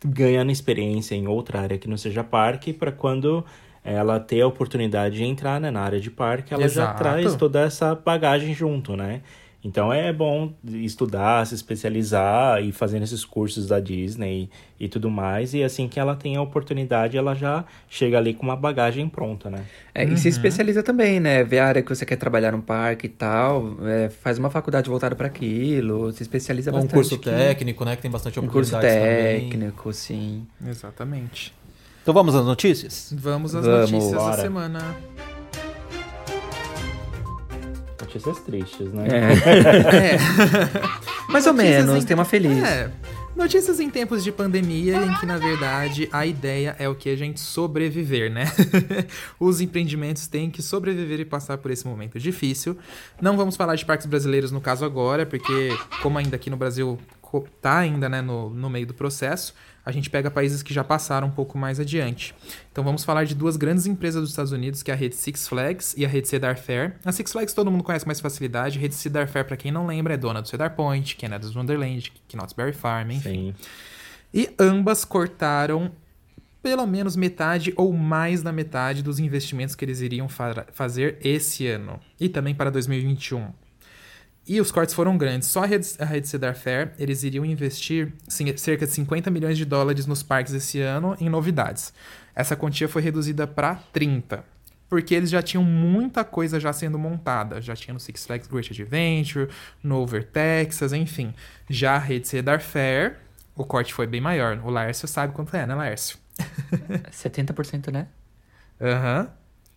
ganhando experiência em outra área que não seja parque, para quando ela ter a oportunidade de entrar né, na área de parque, ela já Exato. traz toda essa bagagem junto, né? Então é bom estudar, se especializar e fazendo esses cursos da Disney e tudo mais. E assim que ela tem a oportunidade, ela já chega ali com uma bagagem pronta, né? É, E se especializa também, né? Vê a área que você quer trabalhar no parque e tal. é, faz uma faculdade voltada para aquilo. Se especializa Ou um bastante. curso que- técnico, né? Que tem bastante Um curso oportunidades também. técnico, sim. Exatamente. Então vamos às notícias? Vamos às Vamos, notícias da bora. semana. Notícias tristes, né? É. Mais ou Notícias menos, em- tem uma feliz. É. Notícias em tempos de pandemia em que, na verdade, a ideia é o que a gente sobreviver, né? Os empreendimentos têm que sobreviver e passar por esse momento difícil. Não vamos falar de parques brasileiros no caso agora, porque como ainda aqui no Brasil tá ainda né, no, no meio do processo, a gente pega países que já passaram um pouco mais adiante. Então vamos falar de duas grandes empresas dos Estados Unidos, que é a rede Six Flags e a rede Cedar Fair. A Six Flags todo mundo conhece com mais facilidade. A rede Cedar Fair, para quem não lembra, é dona do Cedar Point, Canada's Wonderland, Knott's Berry Farm, enfim. Sim. E ambas cortaram pelo menos metade ou mais da metade dos investimentos que eles iriam fa- fazer esse ano e também para 2021. E os cortes foram grandes. Só a rede, a rede Cedar Fair, eles iriam investir sim, cerca de 50 milhões de dólares nos parques esse ano em novidades. Essa quantia foi reduzida para 30. Porque eles já tinham muita coisa já sendo montada. Já tinha no Six Flags Great Adventure, no Over Texas, enfim. Já a rede Cedar Fair, o corte foi bem maior. O Laércio sabe quanto é, né, Laércio? 70%, né? Aham.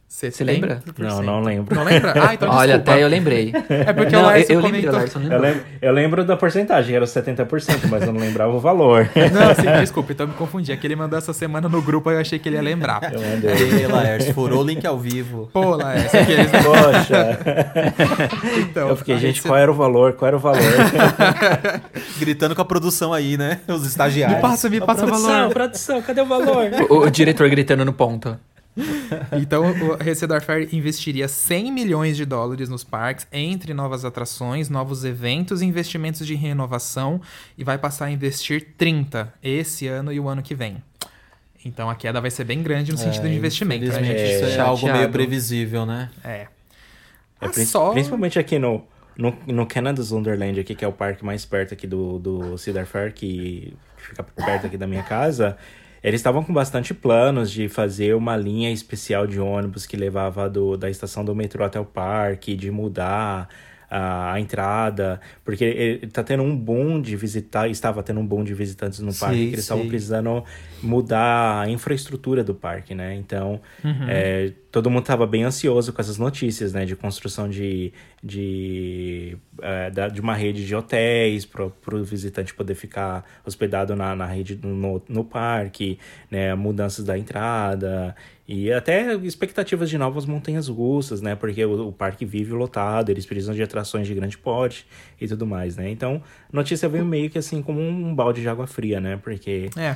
Você lembra? 70%. Não, não lembro. Não lembra? Ah, então Olha, desculpa. até eu lembrei. É porque o Não, eu, Laércio eu o comentou... Larson Eu lembro, eu lembro da porcentagem, era 70%, mas eu não lembrava o valor. Não, sim, desculpa, então eu me confundi. É que ele mandou essa semana no grupo, aí eu achei que ele ia lembrar. Eu mandei. Ei, Laércio, furou o link ao vivo. Pô, Laércio, aqueles... Poxa, Então, eu fiquei, a gente, rede qual era o valor? Qual era o valor? Gritando com a produção aí, né? Os estagiários. Me passa, me passa o valor. produção, cadê o valor? O, o diretor gritando no ponto. Então, o Cedar Fair investiria 100 milhões de dólares nos parques, entre novas atrações, novos eventos e investimentos de renovação, e vai passar a investir 30 esse ano e o ano que vem. Então, a queda vai ser bem grande no sentido de investimento, né, Infelizmente, gente? isso é Chateado. algo meio previsível, né? É. É, Ah, prin- só- Principalmente aqui no, no, no Canada's Wonderland, aqui, que é o parque mais perto aqui do, do Cedar Fair, que fica perto aqui da minha casa. Eles estavam com bastante planos de fazer uma linha especial de ônibus que levava do, da estação do metrô até o parque, de mudar a, entrada, porque ele tá tendo um boom de visitar, estava tendo um boom de visitantes no Sim, parque, que eles estavam precisando mudar a infraestrutura do parque, né? Então, Uhum. é, todo mundo estava bem ansioso com essas notícias, né? De construção de, de, é, de uma rede de hotéis para o visitante poder ficar hospedado na, na rede no, no parque, né? Mudanças da entrada e até expectativas de novas montanhas russas, né? Porque o, o parque vive lotado, eles precisam de atrações de grande porte e tudo mais, né? Então, a notícia veio meio que assim como um balde de água fria, né? Porque É,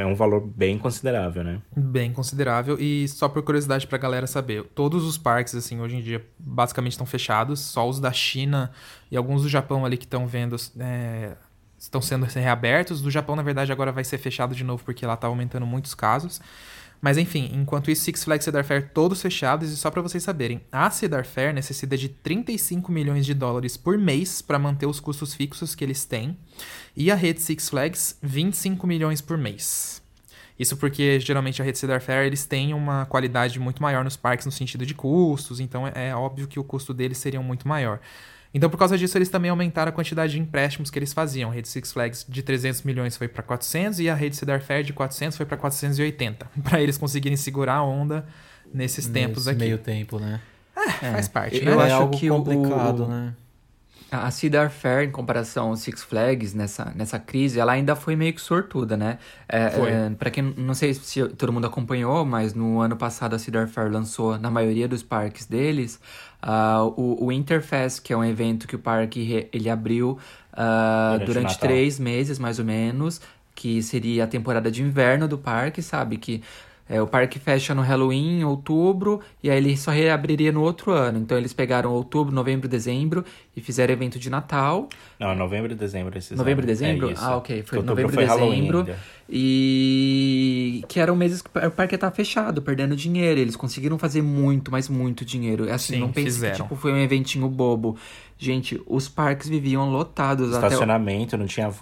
é um valor bem considerável, né? bem considerável. E só por curiosidade pra galera saber, todos os parques, assim, hoje em dia, basicamente estão fechados. Só os da China e alguns do Japão ali que estão vendo. é, estão sendo reabertos. Do Japão, na verdade, agora vai ser fechado de novo porque lá tá aumentando muitos casos. Mas enfim, enquanto isso, Six Flags e Cedar Fair todos fechados. E só pra vocês saberem, a Cedar Fair necessita de 35 milhões de dólares por mês pra manter os custos fixos que eles têm. E a rede Six Flags, 25 milhões por mês. Isso porque geralmente a rede Cedar Fair eles têm uma qualidade muito maior nos parques no sentido de custos, então é, é óbvio que o custo deles seria muito maior. Então por causa disso eles também aumentaram a quantidade de empréstimos que eles faziam. A rede Six Flags de 300 milhões foi para 400 e a rede Cedar Fair de 400 foi para 480, para eles conseguirem segurar a onda nesses tempos Nesse aqui. meio tempo, né? Faz parte, Eu né? acho é algo que o- complicado, né? A Cedar Fair, em comparação ao Six Flags, nessa, nessa crise, ela ainda foi meio que sortuda, né? É, Foi. é, pra quem não sei se todo mundo acompanhou, mas no ano passado a Cedar Fair lançou na maioria dos parques deles ah, o, o Winterfest, que é um evento que o parque ele abriu ah, Durante durante três meses, mais ou menos, que seria a temporada de inverno do parque, sabe? Que é, o parque fecha no Halloween, em outubro, e aí ele só reabriria no outro ano. Então eles pegaram outubro, novembro, dezembro e fizeram evento de Natal. Não, novembro e dezembro esses Novembro e dezembro? É ah, ok. Foi Outubro novembro e dezembro. ainda. E que eram meses que o parque estava fechado, perdendo dinheiro. Eles conseguiram fazer muito, mas muito dinheiro. Assim, Sim, não pense fizeram. que tipo, foi um eventinho bobo. Gente, os parques viviam lotados até Estacionamento, não tinha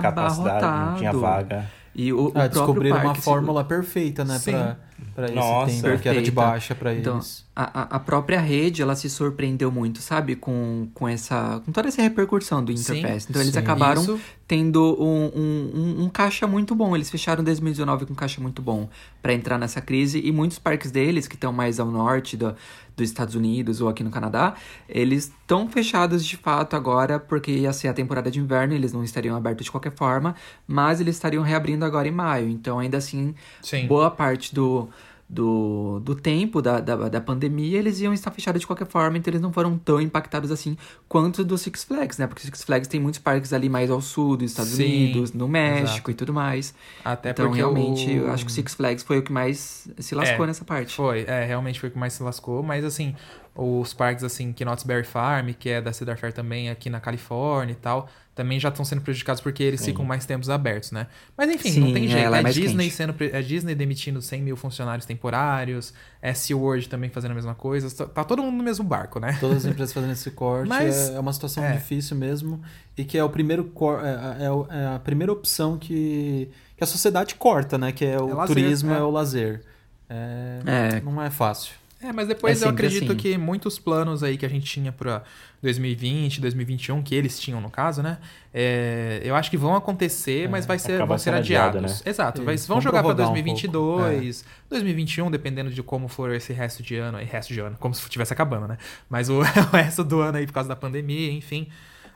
capacidade, não tinha vaga. E o, o Ah, próprio descobriram uma parque, fórmula perfeita, né? Sim. Pra, pra esse Nossa. tempo, que era de baixa pra Então, eles. a, a- a própria rede, ela se surpreendeu muito, sabe? Com, com essa... Com toda essa repercussão do Sim, Interfest. Então, eles sim. acabaram Isso. tendo um, um, um- um caixa muito bom. Eles fecharam 2019 com um caixa muito bom pra entrar nessa crise. E muitos parques deles, que estão mais ao norte do, dos Estados Unidos ou aqui no Canadá, eles estão fechados de fato agora, porque ia ser a temporada de inverno, eles não estariam abertos de qualquer forma, mas eles estariam reabrindo agora em maio. Então, ainda assim, Sim. boa parte do, do, do tempo da, da, da pandemia, eles iam estar fechados de qualquer forma, então eles não foram tão impactados assim quanto do Six Flags, né? Porque o Six Flags tem muitos parques ali mais ao sul dos Estados Sim, Unidos, no México exato. e tudo mais. Até então, porque realmente, o- eu acho que o Six Flags foi o que mais se lascou É, nessa parte. Foi, é, realmente foi o que mais se lascou, mas assim, os parques assim, que Knott's Berry Farm, que é da Cedar Fair também aqui na Califórnia e tal, também já estão sendo prejudicados porque eles ficam mais tempos abertos, né? Mas enfim, não Sim, tem é, jeito. ela é É, Disney quente. sendo é Disney demitindo 100 mil funcionários temporários, é SeaWorld também fazendo a mesma coisa, tá- tá todo mundo no mesmo barco, né? Todas as empresas fazendo esse corte Mas- é, é uma situação é. difícil mesmo e que é o primeiro cor- é, é é a primeira opção que, que a sociedade corta, né? Que é o É lazer, turismo, é. é. o lazer. É, É. Não é fácil. É, mas depois É eu acredito assim. que muitos planos aí que a gente tinha pra 2020, 2021, que eles tinham no caso, né? é, eu acho que vão acontecer, mas vai ser, vão ser adiados. né? Exato, vai, vão jogar pra prorrogar um 2022, 2021, dependendo de como for esse resto de ano, e resto de ano, como se estivesse acabando, né? Mas o, o resto do ano aí por causa da pandemia, enfim,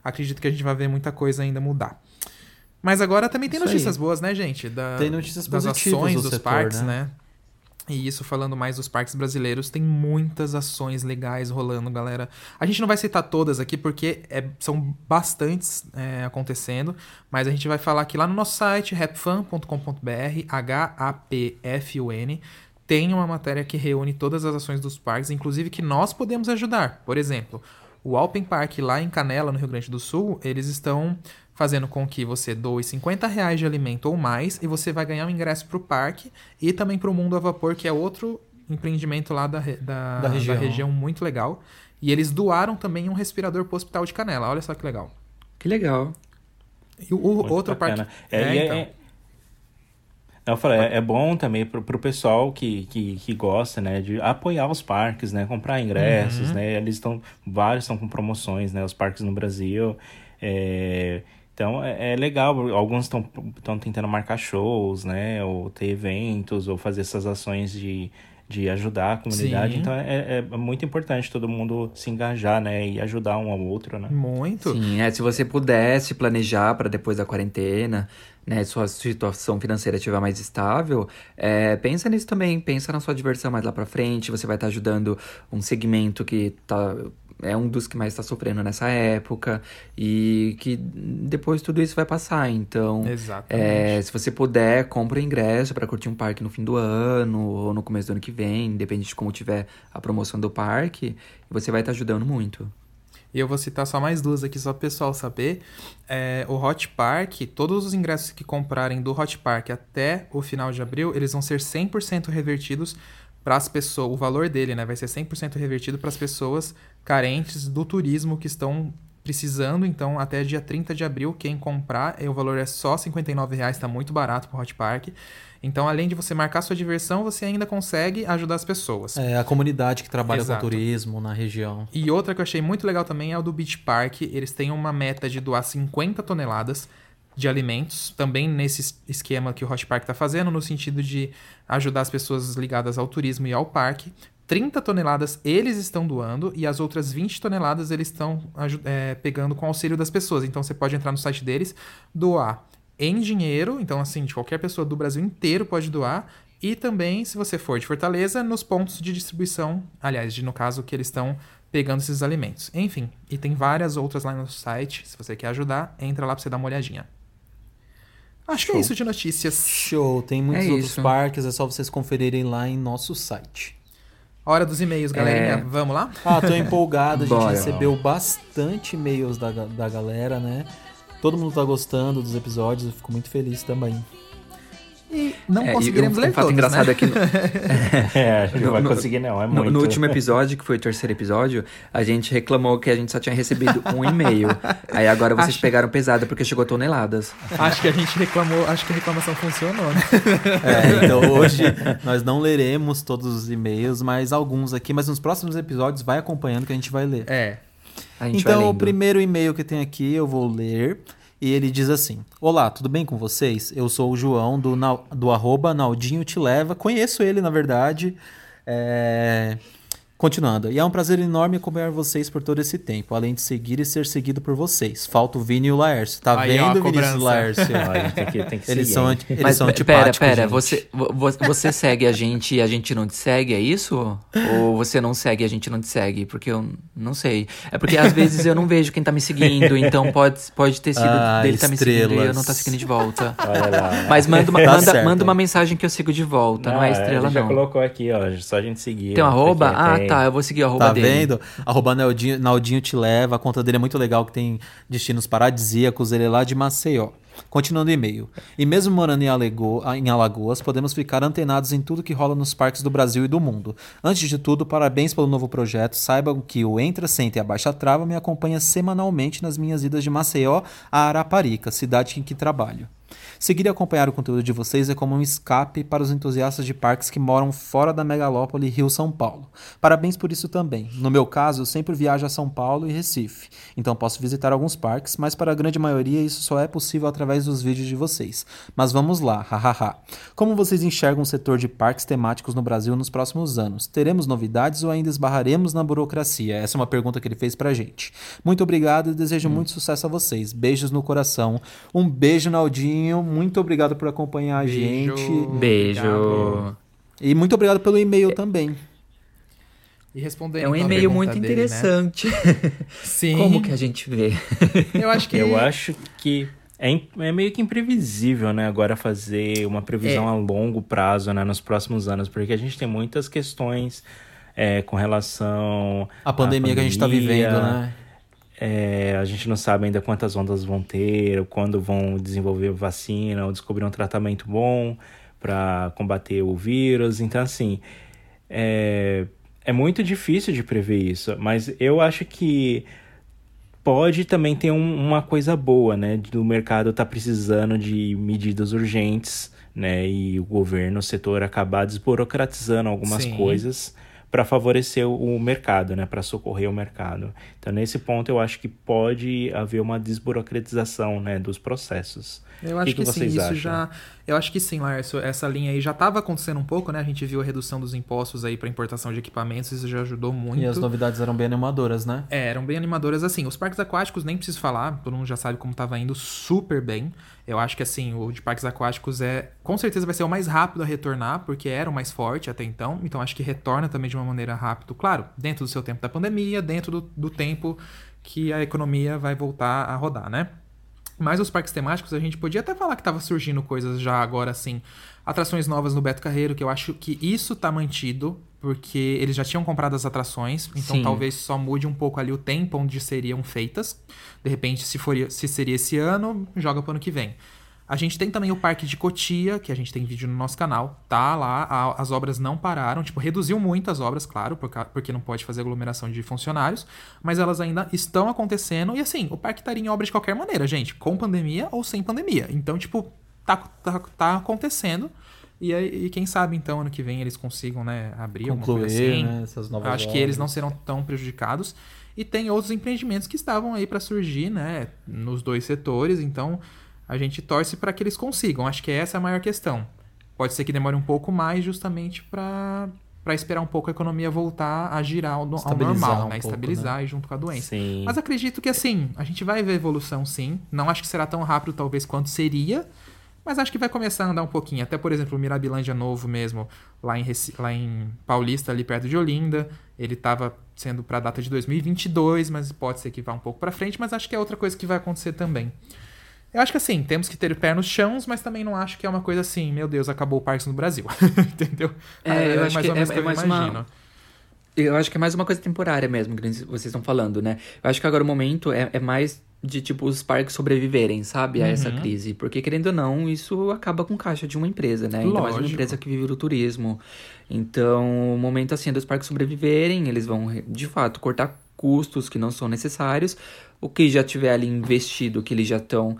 acredito que a gente vai ver muita coisa ainda mudar. Mas agora também tem Isso aí. notícias boas, né, gente? Da- Tem notícias das positivas ações do dos setor, parques, né? né? E isso falando mais dos parques brasileiros, tem muitas ações legais rolando, galera. A gente não vai citar todas aqui porque é- são bastantes é, acontecendo, mas a gente vai falar aqui lá no nosso site, rapfan.com.br, H-A-P-F-U-N. Tem uma matéria que reúne todas as ações dos parques, inclusive que nós podemos ajudar. Por exemplo, o Alpen Park lá em Canela, no Rio Grande do Sul, eles estão fazendo com que você doe 50 reais de alimento ou mais e você vai ganhar um ingresso para o parque e também para o Mundo a Vapor, que é outro empreendimento lá da, da, Da região. da região muito legal. E eles doaram também um respirador para o Hospital de Canela. Olha só que legal. Que legal. E o, o Muito outro bacana. parque... É, É, é- então. é- Eu falei, é, é bom também pro, pro pessoal que, que, que gosta, né, de apoiar os parques, né, comprar ingressos, Uhum. né, eles estão, vários estão com promoções, né, os parques no Brasil, é, então é, é legal, alguns estão estão tentando marcar shows, né, ou ter eventos, ou fazer essas ações de, de ajudar a comunidade, Sim. então é, é muito importante todo mundo se engajar, né, e ajudar um ao outro, né. Muito. Sim, é, se você pudesse planejar para depois da quarentena, né, sua situação financeira estiver mais estável, é, pensa nisso também, pensa na sua diversão mais lá pra frente, você vai estar ajudando um segmento que tá é um dos que mais está sofrendo nessa época e que depois tudo isso vai passar, então é, se você puder, compra o ingresso para curtir um parque no fim do ano ou no começo do ano que vem, depende de como tiver a promoção do parque, você vai estar ajudando muito. E eu vou citar só mais duas aqui, só pro pessoal saber. É, o Hot Park, todos os ingressos que comprarem do Hot Park até o final de abril, eles vão ser 100% revertidos para as pessoas. O valor dele, né, vai ser 100% revertido para as pessoas carentes do turismo que estão precisando. Então, até dia 30 de abril, quem comprar, eh, o valor é só 59 reais, tá muito barato pro Hot Park. Então, além de você marcar sua diversão, você ainda consegue ajudar as pessoas. É a comunidade que trabalha Exato. com turismo na região. E outra que eu achei muito legal também é o do Beach Park. Eles têm uma meta de doar 50 toneladas de alimentos, também nesse es- esquema que o Hot Park está fazendo, no sentido de ajudar as pessoas ligadas ao turismo e ao parque. 30 toneladas eles estão doando e as outras 20 toneladas eles estão é, pegando com o auxílio das pessoas. Então você pode entrar no site deles, doar em dinheiro, então assim, de qualquer pessoa do Brasil inteiro pode doar. E também, se você for de Fortaleza, nos pontos de distribuição, aliás, de, no caso, que eles estão pegando esses alimentos. Enfim, e tem várias outras lá no site. Se você quer ajudar, entra lá pra você dar uma olhadinha. Acho que é Show. isso de notícias. Show, tem muitos É outros isso. parques, é só vocês conferirem lá em nosso site. Hora dos e-mails, galerinha. É. Vamos lá? Ah, tô empolgado, a gente Bora. recebeu bastante e-mails da, da galera, né? Todo mundo tá gostando dos episódios, eu fico muito feliz também. E não É, e conseguiremos um, ler um fato todos, engraçado né? é que no, É, a gente não No- vai no- conseguir não, é no, muito. no último episódio, que foi o terceiro episódio, a gente reclamou que a gente só tinha recebido um e-mail. Aí agora vocês Acho- pegaram pesado porque chegou toneladas. Acho que a gente reclamou, acho que a reclamação funcionou, né? É, então hoje nós não leremos todos os e-mails, mas alguns aqui, mas nos próximos episódios vai acompanhando que a gente vai ler. É. A gente vai Então, o primeiro e-mail que tem aqui eu vou ler. E ele diz assim: Olá, tudo bem com vocês? Eu sou o João do, do arroba Naldinho Te Leva. Conheço ele, na verdade. É, Continuando. E é um prazer enorme acompanhar vocês por todo esse tempo, além de seguir e ser seguido por vocês. Falta o Vini e o Laércio. Tá Aí, ó, vendo, a Vinícius e. Laércio? Ó, a gente tem que, tem que Eles seguir, são, anti- eles Mas são pera, antipáticos. pera, gente. você, vo- vo- você segue a gente e a gente não te segue, é isso? Ou você não segue e a gente não te segue? Porque eu não sei. É porque às vezes eu não vejo quem tá me seguindo, então pode, pode ter sido Ah, dele tá me seguindo e eu estrelas. não tá seguindo de volta. Olha lá. Mas manda uma, Tá manda, manda uma mensagem que eu sigo de volta, não, é estrela ele já não. colocou aqui, ó, só a gente seguir. Tem um ó, arroba? aqui, Ah, tem. Tá, eu vou seguir o arroba Tá dele. vendo? Arroba Naldinho, Naldinho te leva. A conta dele é muito legal, que tem destinos paradisíacos. Ele é lá de Maceió. Continuando o e-mail. E mesmo morando em, Alego- em Alagoas, podemos ficar antenados em tudo que rola nos parques do Brasil e do mundo. Antes de tudo, parabéns pelo novo projeto. Saibam que o Entra, Senta e Abaixa Trava me acompanha semanalmente nas minhas idas de Maceió a Araparica, cidade em que trabalho. Seguir e acompanhar o conteúdo de vocês é como um escape para os entusiastas de parques que moram fora da megalópole Rio-São Paulo. Parabéns por isso também. No meu caso, eu sempre viajo a São Paulo e Recife, então posso visitar alguns parques, mas para a grande maioria isso só é possível através dos vídeos de vocês. Mas vamos lá, hahaha. Como vocês enxergam o setor de parques temáticos no Brasil nos próximos anos? Teremos novidades ou ainda esbarraremos na burocracia? Essa é uma pergunta que ele fez pra gente. Muito obrigado e desejo muito sucesso a vocês. Beijos no coração. Um beijo, Naldinho. Muito obrigado por acompanhar a Beijo. gente. Beijo. Obrigado. E muito obrigado pelo e-mail também. E respondendo É um e-mail muito dele, né? interessante. Sim. Como que a gente vê? Eu acho que... Eu acho que é, é meio que imprevisível, né? Agora fazer uma previsão É. a longo prazo, né? Nos próximos anos, porque a gente tem muitas questões é, com relação A pandemia, à que a gente tá pandemia, vivendo, né? É, a gente não sabe ainda quantas ondas vão ter, ou quando vão desenvolver vacina, ou descobrir um tratamento bom para combater o vírus. Então, assim, é, é muito difícil de prever isso, mas eu acho que pode também ter um, uma coisa boa, né? Do mercado tá precisando de medidas urgentes, né? E o governo, o setor acabar desburocratizando algumas Sim. coisas para favorecer o, mercado, né? Para socorrer o mercado. Então, nesse ponto, eu acho que pode haver uma desburocratização, né? Dos processos. Eu acho que que, que sim, isso acham? já. Eu acho que sim, Lárcio. Essa linha aí já estava acontecendo um pouco, né? A gente viu a redução dos impostos aí para importação de equipamentos, isso já ajudou muito. E as novidades eram bem animadoras, né? É, eram bem animadoras assim. Os parques aquáticos, nem preciso falar, todo mundo já sabe como tava indo super bem. Eu acho que assim, o de parques aquáticos é. Com certeza vai ser o mais rápido a retornar, porque era o mais forte até então. Então acho que retorna também de uma maneira rápida. Claro, dentro do seu tempo da pandemia, dentro do, do tempo que a economia vai voltar a rodar, né? Mas os parques temáticos, a gente podia até falar que tava surgindo coisas já agora, assim. Atrações novas no Beto Carreiro, que eu acho que isso tá mantido, porque eles já tinham comprado as atrações, então Sim. talvez só mude um pouco ali o tempo onde seriam feitas. De repente, se, for, se seria esse ano, joga pro ano que vem. A gente tem também o Parque de Cotia, que a gente tem vídeo no nosso canal. Tá lá, a- as obras não pararam. Tipo, reduziu muito as obras, claro, por porque não pode fazer aglomeração de funcionários. Mas elas ainda estão acontecendo. E assim, o parque estaria em obra de qualquer maneira, gente. Com pandemia ou sem pandemia. Então, tipo, tá, tá, tá acontecendo. E, aí- e quem sabe, então, ano que vem eles consigam, né, abrir Concluir, assim. né, essas novas Eu acho que eles não serão tão prejudicados. E tem outros empreendimentos que estavam aí para surgir, né, nos dois setores, então a gente torce para que eles consigam. Acho que essa é a maior questão. Pode ser que demore um pouco mais justamente para para esperar um pouco a economia voltar a girar ao, ao normal, um né, pouco, estabilizar e junto com a doença. Sim. Mas acredito que assim, a gente vai ver evolução sim. Não acho que será tão rápido talvez quanto seria, mas acho que vai começar a andar um pouquinho. Até, por exemplo, o Mirabilândia Novo mesmo, lá em, Reci- lá em Paulista, ali perto de Olinda. Ele estava sendo para a data de 2022, mas pode ser que vá um pouco para frente. Mas acho que é outra coisa que vai acontecer também. Eu acho que assim, temos que ter o pé nos chãos, mas também não acho que é uma coisa assim, meu Deus, acabou o Parques no Brasil. Entendeu? É, eu acho mais que ou menos é- que é eu mais uma- imagino. Eu acho que é mais uma coisa temporária mesmo, que vocês estão falando, né? Eu acho que agora o momento é, é mais de, tipo, os parques sobreviverem, sabe? A essa Uhum. crise. Porque, querendo ou não, isso acaba com caixa de uma empresa, né? Ainda mais uma Lógico. empresa que vive do turismo. Então, o momento, assim, é dos parques sobreviverem, eles vão, de fato, cortar custos que não são necessários. O que já tiver ali investido, que eles já estão...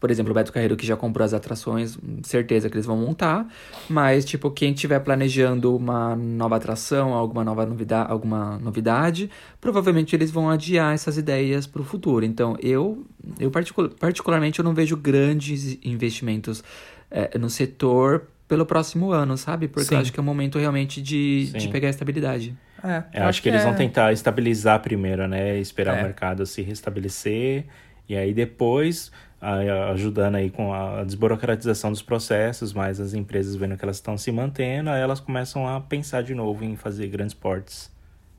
Por exemplo, o Beto Carreiro que já comprou as atrações, certeza que eles vão montar. Mas, tipo, quem estiver planejando uma nova atração, alguma nova novidade, alguma novidade, provavelmente eles vão adiar essas ideias para o futuro. Então, eu, eu particu- particularmente, eu não vejo grandes investimentos eh, no setor pelo próximo ano, sabe? Porque Sim. eu acho que é o momento realmente de, de pegar a estabilidade. É, Eu acho que eles vão é- tentar estabilizar primeiro, né? Esperar É. o mercado se restabelecer. E aí depois, ajudando aí com a desburocratização dos processos, mas as empresas vendo que elas estão se mantendo, aí elas começam a pensar de novo em fazer grandes portes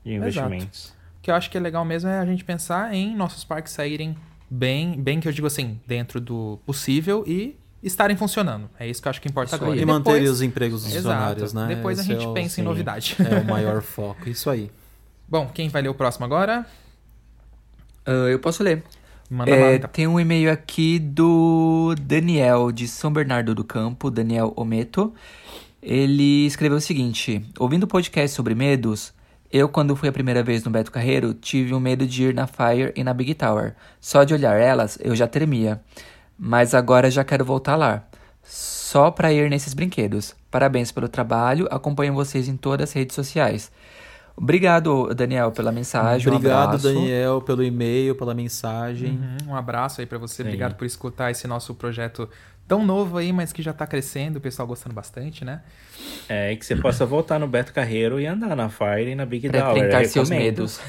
de investimentos. O que eu acho que é legal mesmo é a gente pensar em nossos parques saírem bem, bem que eu digo assim, dentro do possível e estarem funcionando. É isso que eu acho que importa Isso agora. aí. E depois- manter os empregos dos Exato. funcionários, né? Depois a Esse gente é o- pensa em sim. novidade. É o maior foco, isso aí. Bom, quem vai ler o próximo agora? Ah, eu posso ler. Manda É, então. Tem um e-mail aqui do Daniel, de São Bernardo do Campo, Daniel Ometo. Ele escreveu o seguinte: Ouvindo o podcast sobre medos, eu, quando fui a primeira vez no Beto Carreiro, tive um medo de ir na Fire e na Big Tower. Só de olhar elas, eu já tremia. Mas agora já quero voltar lá. Só pra ir nesses brinquedos. Parabéns pelo trabalho, acompanho vocês em todas as redes sociais. Obrigado, Daniel, pela mensagem. um Obrigado, abraço. Daniel, pelo e-mail, pela mensagem. Uhum, um abraço aí pra você. Sim. Obrigado por escutar esse nosso projeto tão novo aí, mas que já tá crescendo, o pessoal gostando bastante, né? É, e que você possa voltar no Beto Carreiro e andar na Fire e na Big Pra enfrentar Eu seus medos.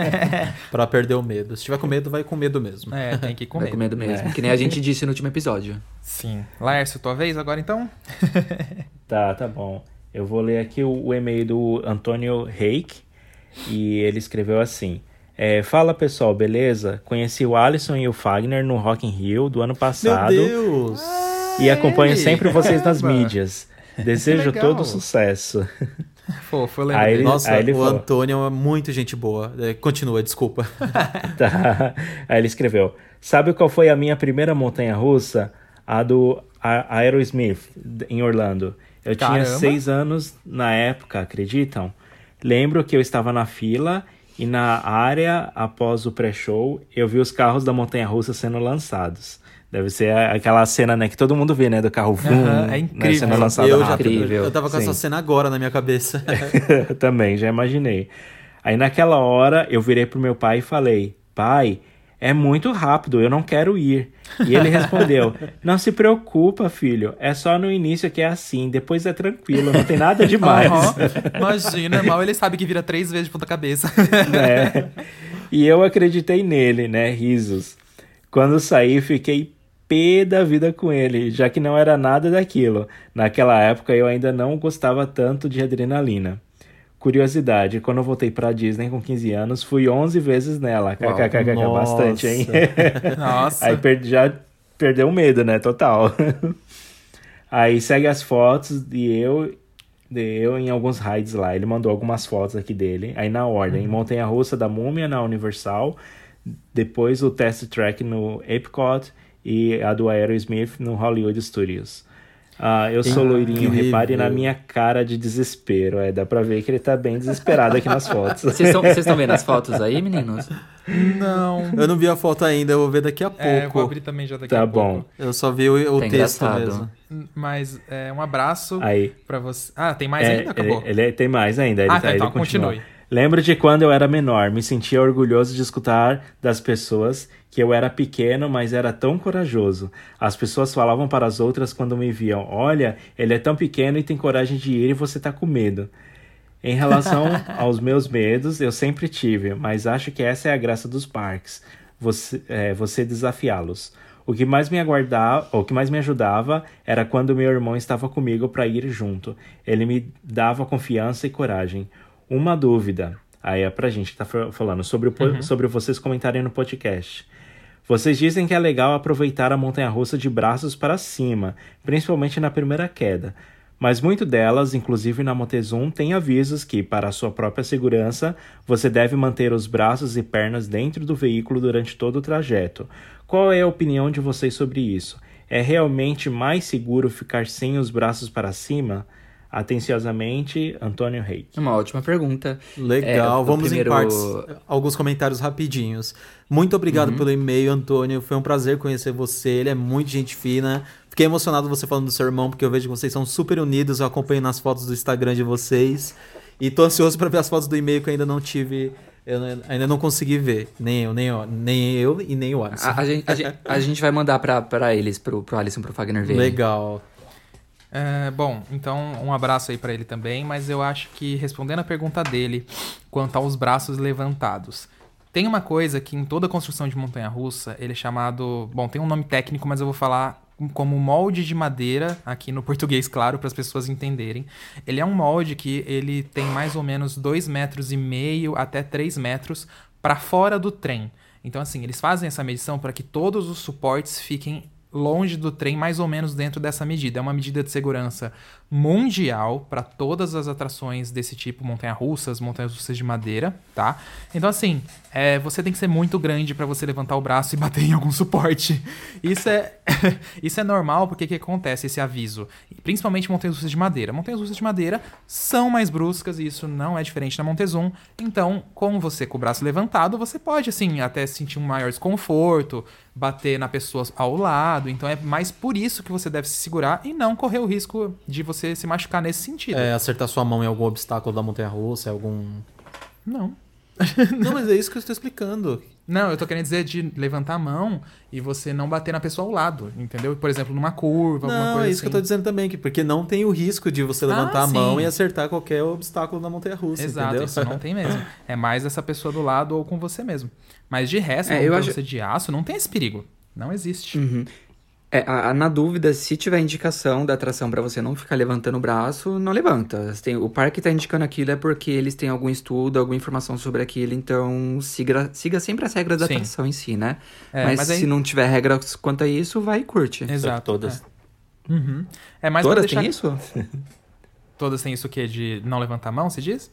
Pra perder o medo. Se tiver com medo, vai com medo mesmo. É, tem que ir com Vai com medo. medo mesmo. Que nem a gente disse no último episódio. Sim. Laércio, tua vez agora então? Tá, tá bom. Eu vou ler aqui o, o e-mail do Antônio Reik e ele escreveu assim. é, Fala pessoal, beleza? Conheci o Alisson e o Fagner no Rock in Rio do ano Meu passado Deus! e acompanho ele! sempre vocês nas mídias. Desejo todo sucesso. Fofo, eu lembro Aí dele. ele- Nossa, aí ele o falou. Antônio é muito gente boa. É, continua, desculpa. Tá. Aí ele escreveu: Sabe qual foi a minha primeira montanha russa? A do A- Aerosmith, em Orlando. Eu tinha Caramba. seis anos na época, acreditam? Lembro que eu estava na fila e na área após o pré-show eu vi os carros da montanha russa sendo lançados. Deve ser aquela cena, né, que todo mundo vê, né, do carro Aham, é né, incrível. sendo lançado eu já. Incrível. eu tava com essa Sim. cena agora na minha cabeça. Também, já imaginei. Aí naquela hora eu virei pro meu pai e falei: Pai, é muito rápido, eu não quero ir. E ele respondeu: Não se preocupa, filho, é só no início que é assim, depois é tranquilo, não tem nada demais. Aham. Imagina, mal ele sabe que vira três vezes de ponta cabeça. né? E eu acreditei nele, né? Risos. Quando saí, fiquei pé da vida com ele, já que não era nada daquilo. Naquela época eu ainda não gostava tanto de adrenalina. Curiosidade, quando eu voltei pra Disney com 15 anos, fui 11 vezes nela. KKKK, bastante, hein? Nossa. Aí per- já perdeu o medo, né? Total. Aí segue as fotos de eu, de eu em alguns rides lá. Ele mandou algumas fotos aqui dele. Aí na ordem, Montanha Russa da Múmia na Universal, depois o Test Track no Epcot e a do Aerosmith no Hollywood Studios. Ah, eu sou loirinho, repare na minha cara de desespero. É, dá pra ver que ele tá bem desesperado aqui nas fotos. Vocês estão vendo as fotos aí, meninos? Não. eu não vi a foto ainda, eu vou ver daqui a pouco. É, eu vou abrir também já daqui Tá a bom. pouco. Eu só vi o, o Tá texto engraçado. mesmo. Mas é, um abraço Aí. pra você. Ah, tem mais É, ainda? Acabou. Ele, ele tem mais ainda. Ele, Ah, tá, tá, ele então continua. continue. Lembro de quando eu era menor, me sentia orgulhoso de escutar das pessoas que eu era pequeno, mas era tão corajoso. As pessoas falavam para as outras quando me viam: Olha, ele é tão pequeno e tem coragem de ir e você tá com medo. Em relação aos meus medos, eu sempre tive, mas acho que essa é a graça dos parques, você, é, você desafiá-los. O que mais me aguardava, o que mais me ajudava era quando meu irmão estava comigo para ir junto. Ele me dava confiança e coragem. Uma dúvida, aí é pra gente que tá fa- falando sobre, o, po- sobre vocês comentarem no podcast. Vocês dizem que é legal aproveitar a montanha-russa de braços para cima, principalmente na primeira queda. Mas muito delas, inclusive na Montezum, tem avisos que, para sua própria segurança, você deve manter os braços e pernas dentro do veículo durante todo o trajeto. Qual é a opinião de vocês sobre isso? É realmente mais seguro ficar sem os braços para cima? Atenciosamente, Antônio Reik. Uma ótima pergunta. Legal, É, vamos primeiro- em partes. Alguns comentários rapidinhos. Muito obrigado pelo e-mail, Antônio. Foi um prazer conhecer você. Ele é muito gente fina. Fiquei emocionado você falando do seu irmão, porque eu vejo que vocês são super unidos. Eu acompanho nas fotos do Instagram de vocês. E tô ansioso para ver as fotos do e-mail que eu ainda não tive. Eu ainda não consegui ver. Nem eu, nem eu, nem eu e nem o Alisson. A, a gente, a, gente, a gente vai mandar pra, pra eles, pro, pro Alisson, pro Fagner ver. Legal. É, bom, então um abraço aí pra ele também, mas eu acho que respondendo a pergunta dele quanto aos braços levantados. Tem uma coisa que em toda construção de montanha-russa, ele é chamado, bom, tem um nome técnico, mas eu vou falar como molde de madeira, aqui no português, claro, para as pessoas entenderem. Ele é um molde que ele tem mais ou menos 2 metros e meio até 3 metros para fora do trem. Então, assim, eles fazem essa medição para que todos os suportes fiquem longe do trem, mais ou menos dentro dessa medida. É uma medida de segurança mundial para todas as atrações desse tipo, montanha-russas, montanhas-russas de madeira, tá? Então, assim, é, você tem que ser muito grande para você levantar o braço e bater em algum suporte. Isso é, isso é normal, porque o que acontece, esse aviso? Principalmente montanhas-russas de madeira. Montanhas-russas de madeira são mais bruscas e isso não é diferente na Montezum. Então, com você com o braço levantado, você pode, assim, até sentir um maior desconforto, bater na pessoa ao lado. Então, é mais por isso que você deve se segurar e não correr o risco de você se machucar nesse sentido. É, acertar sua mão em algum obstáculo da montanha-russa, algum. Não. Não, mas é isso que eu estou explicando. Não, eu tô querendo dizer de levantar a mão e você não bater na pessoa ao lado, entendeu? Por exemplo, numa curva, alguma Não, coisa é isso que eu tô assim. dizendo também, que porque não tem o risco de você levantar Ah, a mão sim. e acertar qualquer obstáculo na montanha-russa, Exato, entendeu? isso não tem mesmo. É mais essa pessoa do lado ou com você mesmo. Mas de resto, É, eu você acho- de aço, não tem esse perigo. Não existe. Uhum. É, a- a- na dúvida, se tiver indicação da atração pra você não ficar levantando o braço, não levanta. Tem- o parque tá indicando aquilo é porque eles têm algum estudo, alguma informação sobre aquilo, então siga, siga sempre as regras da Sim. atração em si, né? É, mas mas aí- se não tiver regras quanto a isso, vai e curte. Exato. Todas. É, Uhum. é mais Todas deixar... têm isso? Todas têm isso o quê? De não levantar a mão, se diz?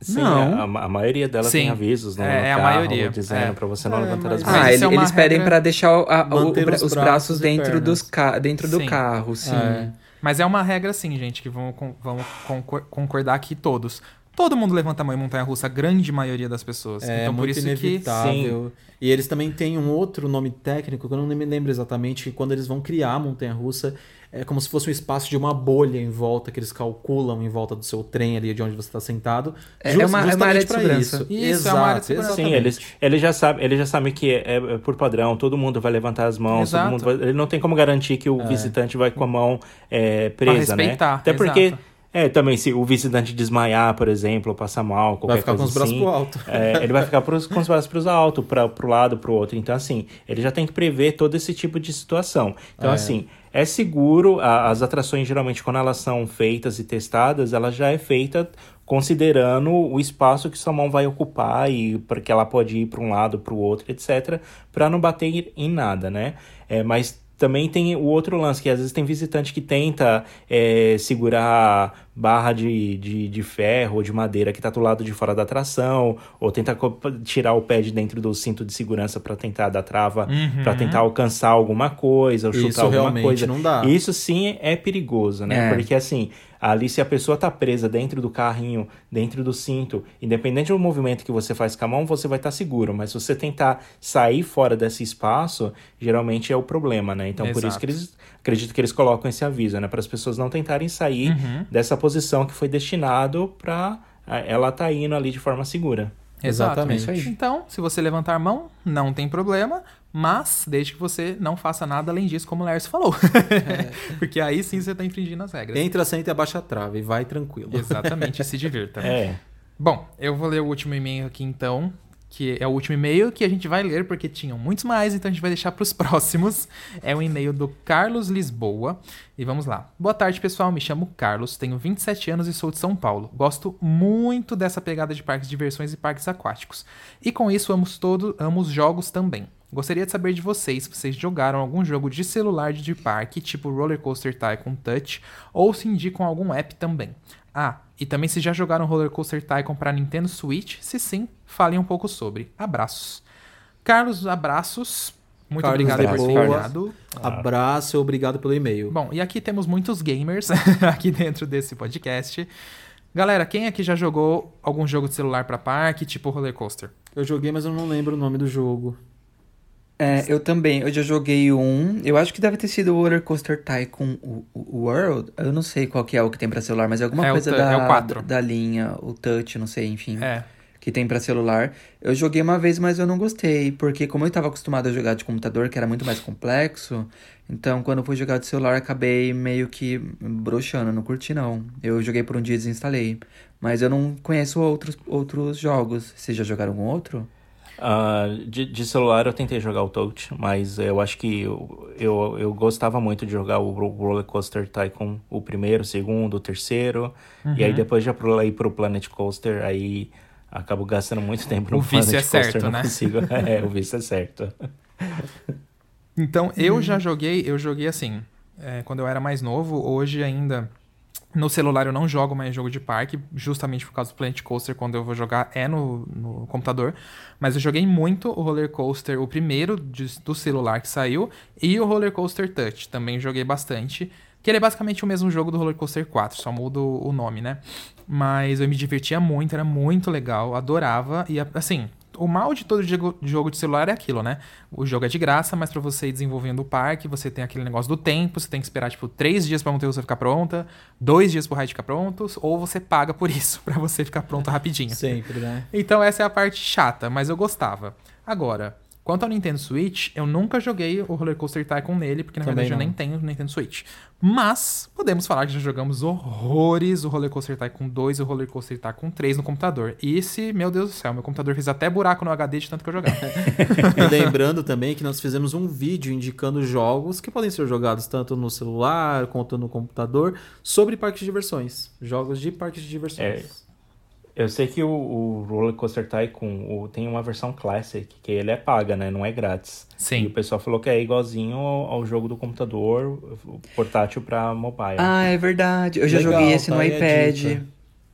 Sim, Não. A, a maioria delas Sim. tem avisos no, É, no é a carro, maioria, dizendo é. pra você não É, levantar as mãos. Ah, ele- é uma eles pedem pra deixar a- o- os os, braços braços e dentro, dos ca dentro do Sim. carro, sim. É. Mas é uma regra sim, gente, que vamos, vamos concor- concordar aqui todos. todo mundo levanta a mão em montanha-russa, a grande maioria das pessoas. É então por muito isso que inevitável. E eles também têm um outro nome técnico, que eu não me lembro exatamente, que quando eles vão criar a montanha-russa, é como se fosse um espaço de uma bolha em volta, que eles calculam em volta do seu trem ali, de onde você está sentado. É just- uma- é uma área de pra segurança. Isso, Isso, é uma área de Exato, segurança. Sim, eles, ele já sabe, ele já sabe que é, é por padrão, todo mundo vai levantar as mãos, todo Exato. mundo vai- ele não tem como garantir que o visitante vai com a mão é, presa, né? respeitar, Até porque exato. é também se o visitante desmaiar, por exemplo, ou passar mal, qualquer Vai ficar com coisa os braços assim, pro alto. é, ele vai ficar pros, com os braços pros altos, para pro lado, pro outro. Então assim, ele já tem que prever todo esse tipo de situação. Então É. assim, é seguro, a- as atrações geralmente quando elas são feitas e testadas, ela já é feita considerando o espaço que sua mão vai ocupar e porque ela pode ir para um lado, para o outro, etc, para não bater em nada, né? É, mas também tem o outro lance, que às vezes tem visitante que tenta é, segurar barra de, de, de ferro ou de madeira que tá do lado de fora da atração, ou tenta tirar o pé de dentro do cinto de segurança para tentar dar trava, para tentar alcançar alguma coisa, ou chutar Isso alguma realmente coisa. não dá. Isso sim é perigoso, né? É. Porque assim, ali se a pessoa tá presa dentro do carrinho, dentro do cinto, independente do movimento que você faz com a mão, você vai estar seguro. Mas se você tentar sair fora desse espaço, geralmente é o problema, né? Então por isso Exato. que eles acredito que eles colocam esse aviso, né? Para as pessoas não tentarem sair Uhum. dessa posição que foi destinado para ela tá indo ali de forma segura. Exato. Exatamente. É. Então, se você levantar a mão, não tem problema, mas desde que você não faça nada além disso, como o Lércio falou. Porque aí sim você tá infringindo as regras. Entra, senta e abaixa a trave e vai tranquilo. Exatamente, e se divirta. É. Bom, eu vou ler o último e-mail aqui então, que é o último e-mail que a gente vai ler porque tinham muitos mais, então a gente vai deixar para os próximos. É um e-mail do Carlos Lisboa. E vamos lá. Boa tarde, pessoal. Me chamo Carlos, tenho 27 anos e sou de São Paulo. Gosto muito dessa pegada de parques de diversões e parques aquáticos. E com isso amo todo, amo os jogos também. Gostaria de saber de vocês se vocês jogaram algum jogo de celular de parque, tipo Roller Coaster Tycoon Touch, ou se indicam algum app também. Ah, e também se já jogaram Roller Coaster Tycoon para Nintendo Switch, se sim, falem um pouco sobre. Abraços. Carlos, abraços. Muito Carlos obrigado por ter enviado. Abraço e obrigado pelo e-mail. Bom, e aqui temos muitos gamers aqui dentro desse podcast. Galera, quem aqui já jogou algum jogo de celular para parque, tipo Roller Coaster? Eu joguei, mas eu não lembro o nome do jogo. É, eu também. Eu já joguei um. Eu acho que deve ter sido o Roller Coaster Tycoon World. Eu não sei qual que é o que tem pra celular, mas é alguma É coisa da, é o 4. da linha, o Touch, não sei, enfim. É. Que tem pra celular. Eu joguei uma vez, mas eu não gostei. Porque como eu tava acostumado a jogar de computador, que era muito mais complexo. Então, quando eu fui jogar de celular, acabei meio que broxando. Não curti, não. Eu joguei por um dia e desinstalei. Mas eu não conheço outros, outros jogos. Vocês já jogaram algum outro? Ah, de, de celular eu tentei jogar o Touch, mas eu acho que eu, eu, eu gostava muito de jogar o Ro- Roller Coaster Tycoon, o primeiro, o segundo, o terceiro. E aí depois já pulei pro Planet Coaster, aí acabo gastando muito tempo no O vício Planet é certo, Coaster, não né? consigo. É, o vício é certo. Então, eu já joguei, eu joguei assim, é, quando eu era mais novo, hoje ainda no celular eu não jogo mais jogo de parque, justamente por causa do Planet Coaster, quando eu vou jogar é no, no computador, mas eu joguei muito o Roller Coaster, o primeiro de- do celular que saiu, e o Roller Coaster Touch, também joguei bastante, que ele é basicamente o mesmo jogo do Roller Coaster 4, só muda o nome, né? Mas eu me divertia muito, era muito legal, adorava, e assim, o mal de todo jogo de celular é aquilo, né? O jogo é de graça, mas pra você ir desenvolvendo o parque, você tem aquele negócio do tempo, você tem que esperar, tipo, três dias pra montanha ficar pronta, dois dias pro ride ficar pronto, ou você paga por isso, pra você ficar pronto rapidinho. Sempre, né? Então essa é a parte chata, mas eu gostava. Agora, quanto ao Nintendo Switch, eu nunca joguei o Roller Coaster Tycoon nele, porque na Também verdade eu não. nem tenho Nintendo Switch. Mas podemos falar que já jogamos horrores o Roller Coaster Tycoon 2 e o Roller Coaster Tycoon 3 no computador. E esse, meu Deus do céu, meu computador fez até buraco no HD de tanto que eu jogava. E lembrando também que nós fizemos um vídeo indicando jogos que podem ser jogados tanto no celular quanto no computador sobre parques de diversões. Jogos de parques de diversões. Eu sei que o, o Roller Coaster Tycoon o- tem uma versão Classic, que ele é paga, né? Não é grátis. Sim. E o pessoal falou que é igualzinho ao, ao jogo do computador, portátil pra mobile. Ah, é verdade. Eu já Legal, joguei esse tá no iPad. dica.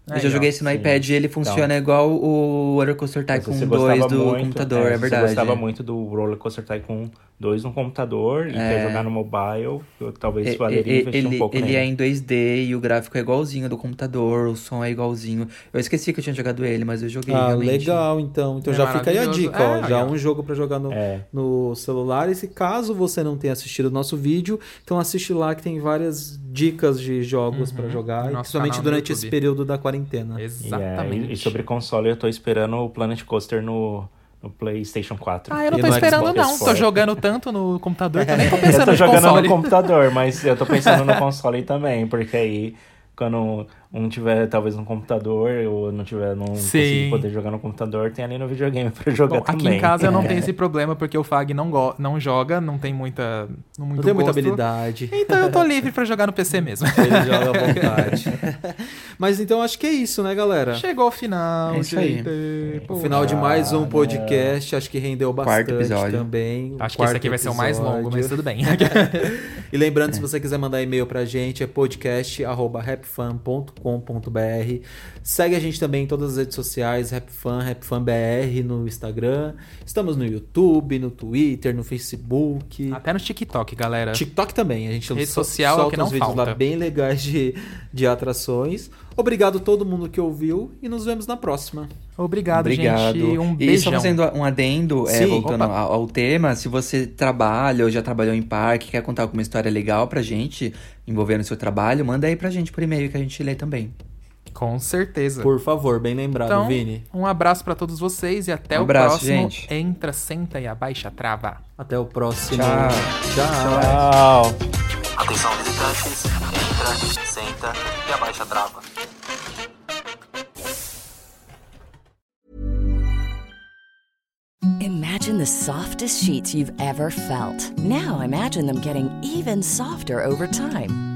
Eu Aí, já joguei esse no sim. iPad e ele funciona igual o Roller Coaster Tycoon você 2 gostava do muito- computador, é, Você verdade. gostava muito do Roller Coaster Tycoon dois no computador e quer jogar no mobile, eu, talvez E- valeria e- investir ele, um pouco ele nele. é em 2D e o gráfico é igualzinho do computador, o som é igualzinho. Eu esqueci que eu tinha jogado ele, mas eu joguei Ah, realmente. legal, então. Então É já fica aí a dica, ó. É, já um jogo pra jogar no, É. no celular. E se caso você não tenha assistido o nosso vídeo, então assiste lá que tem várias dicas de jogos pra jogar, no e nosso principalmente durante esse período da quarentena. E, é, Exatamente. e- e sobre console, eu tô esperando o Planet Coaster no, no PlayStation 4. Ah, eu não tô esperando Xbox não. Tô Fora. jogando tanto no computador que eu nem tô Eu pensando tô no jogando no computador, mas eu tô pensando no console também, porque aí quando um tiver talvez no computador ou não tiver não poder jogar no computador, tem ali no videogame pra jogar Bom, também. aqui em casa eu não É. tenho esse problema porque o Fag não, go- não joga, não tem muita não, muito Não tem muita habilidade. Então eu tô livre pra jogar no PC mesmo. Ele joga à vontade. Mas então acho que é isso, né, galera? Chegou o final, É isso aí. Pô, O final de mais um Ah, podcast, acho que rendeu bastante Quarto episódio. também. o Acho que esse aqui vai ser o mais longo, mas tudo bem. E lembrando, se você quiser mandar e-mail pra gente, é podcast.rapfan.com.br. Segue a gente também em todas as redes sociais, Rapfan, RapFanBR no Instagram. Estamos no YouTube, no Twitter, no Facebook. Até no TikTok, galera. TikTok também, a gente Rede social é solta que não uns vídeos lá bem legais de, de atrações. Obrigado a todo mundo que ouviu e nos vemos na próxima. Obrigado, Obrigado. gente. Um e beijão. só fazendo um adendo, é, voltando opa. ao, ao tema, se você trabalha ou já trabalhou em parque, quer contar alguma história legal pra gente, envolvendo o seu trabalho, manda aí pra gente por e-mail que a gente lê também. Com certeza. Por favor, bem lembrado, então, Vini. um abraço pra todos vocês e até Um o abraço, próximo. gente. Entra, senta e abaixa a trava. Até o próximo. Tchau. Tchau. Tchau. Atenção, visitantes. Entra, senta e abaixa a trava. Imagine the softest sheets you've ever felt. Now imagine them getting even softer over time.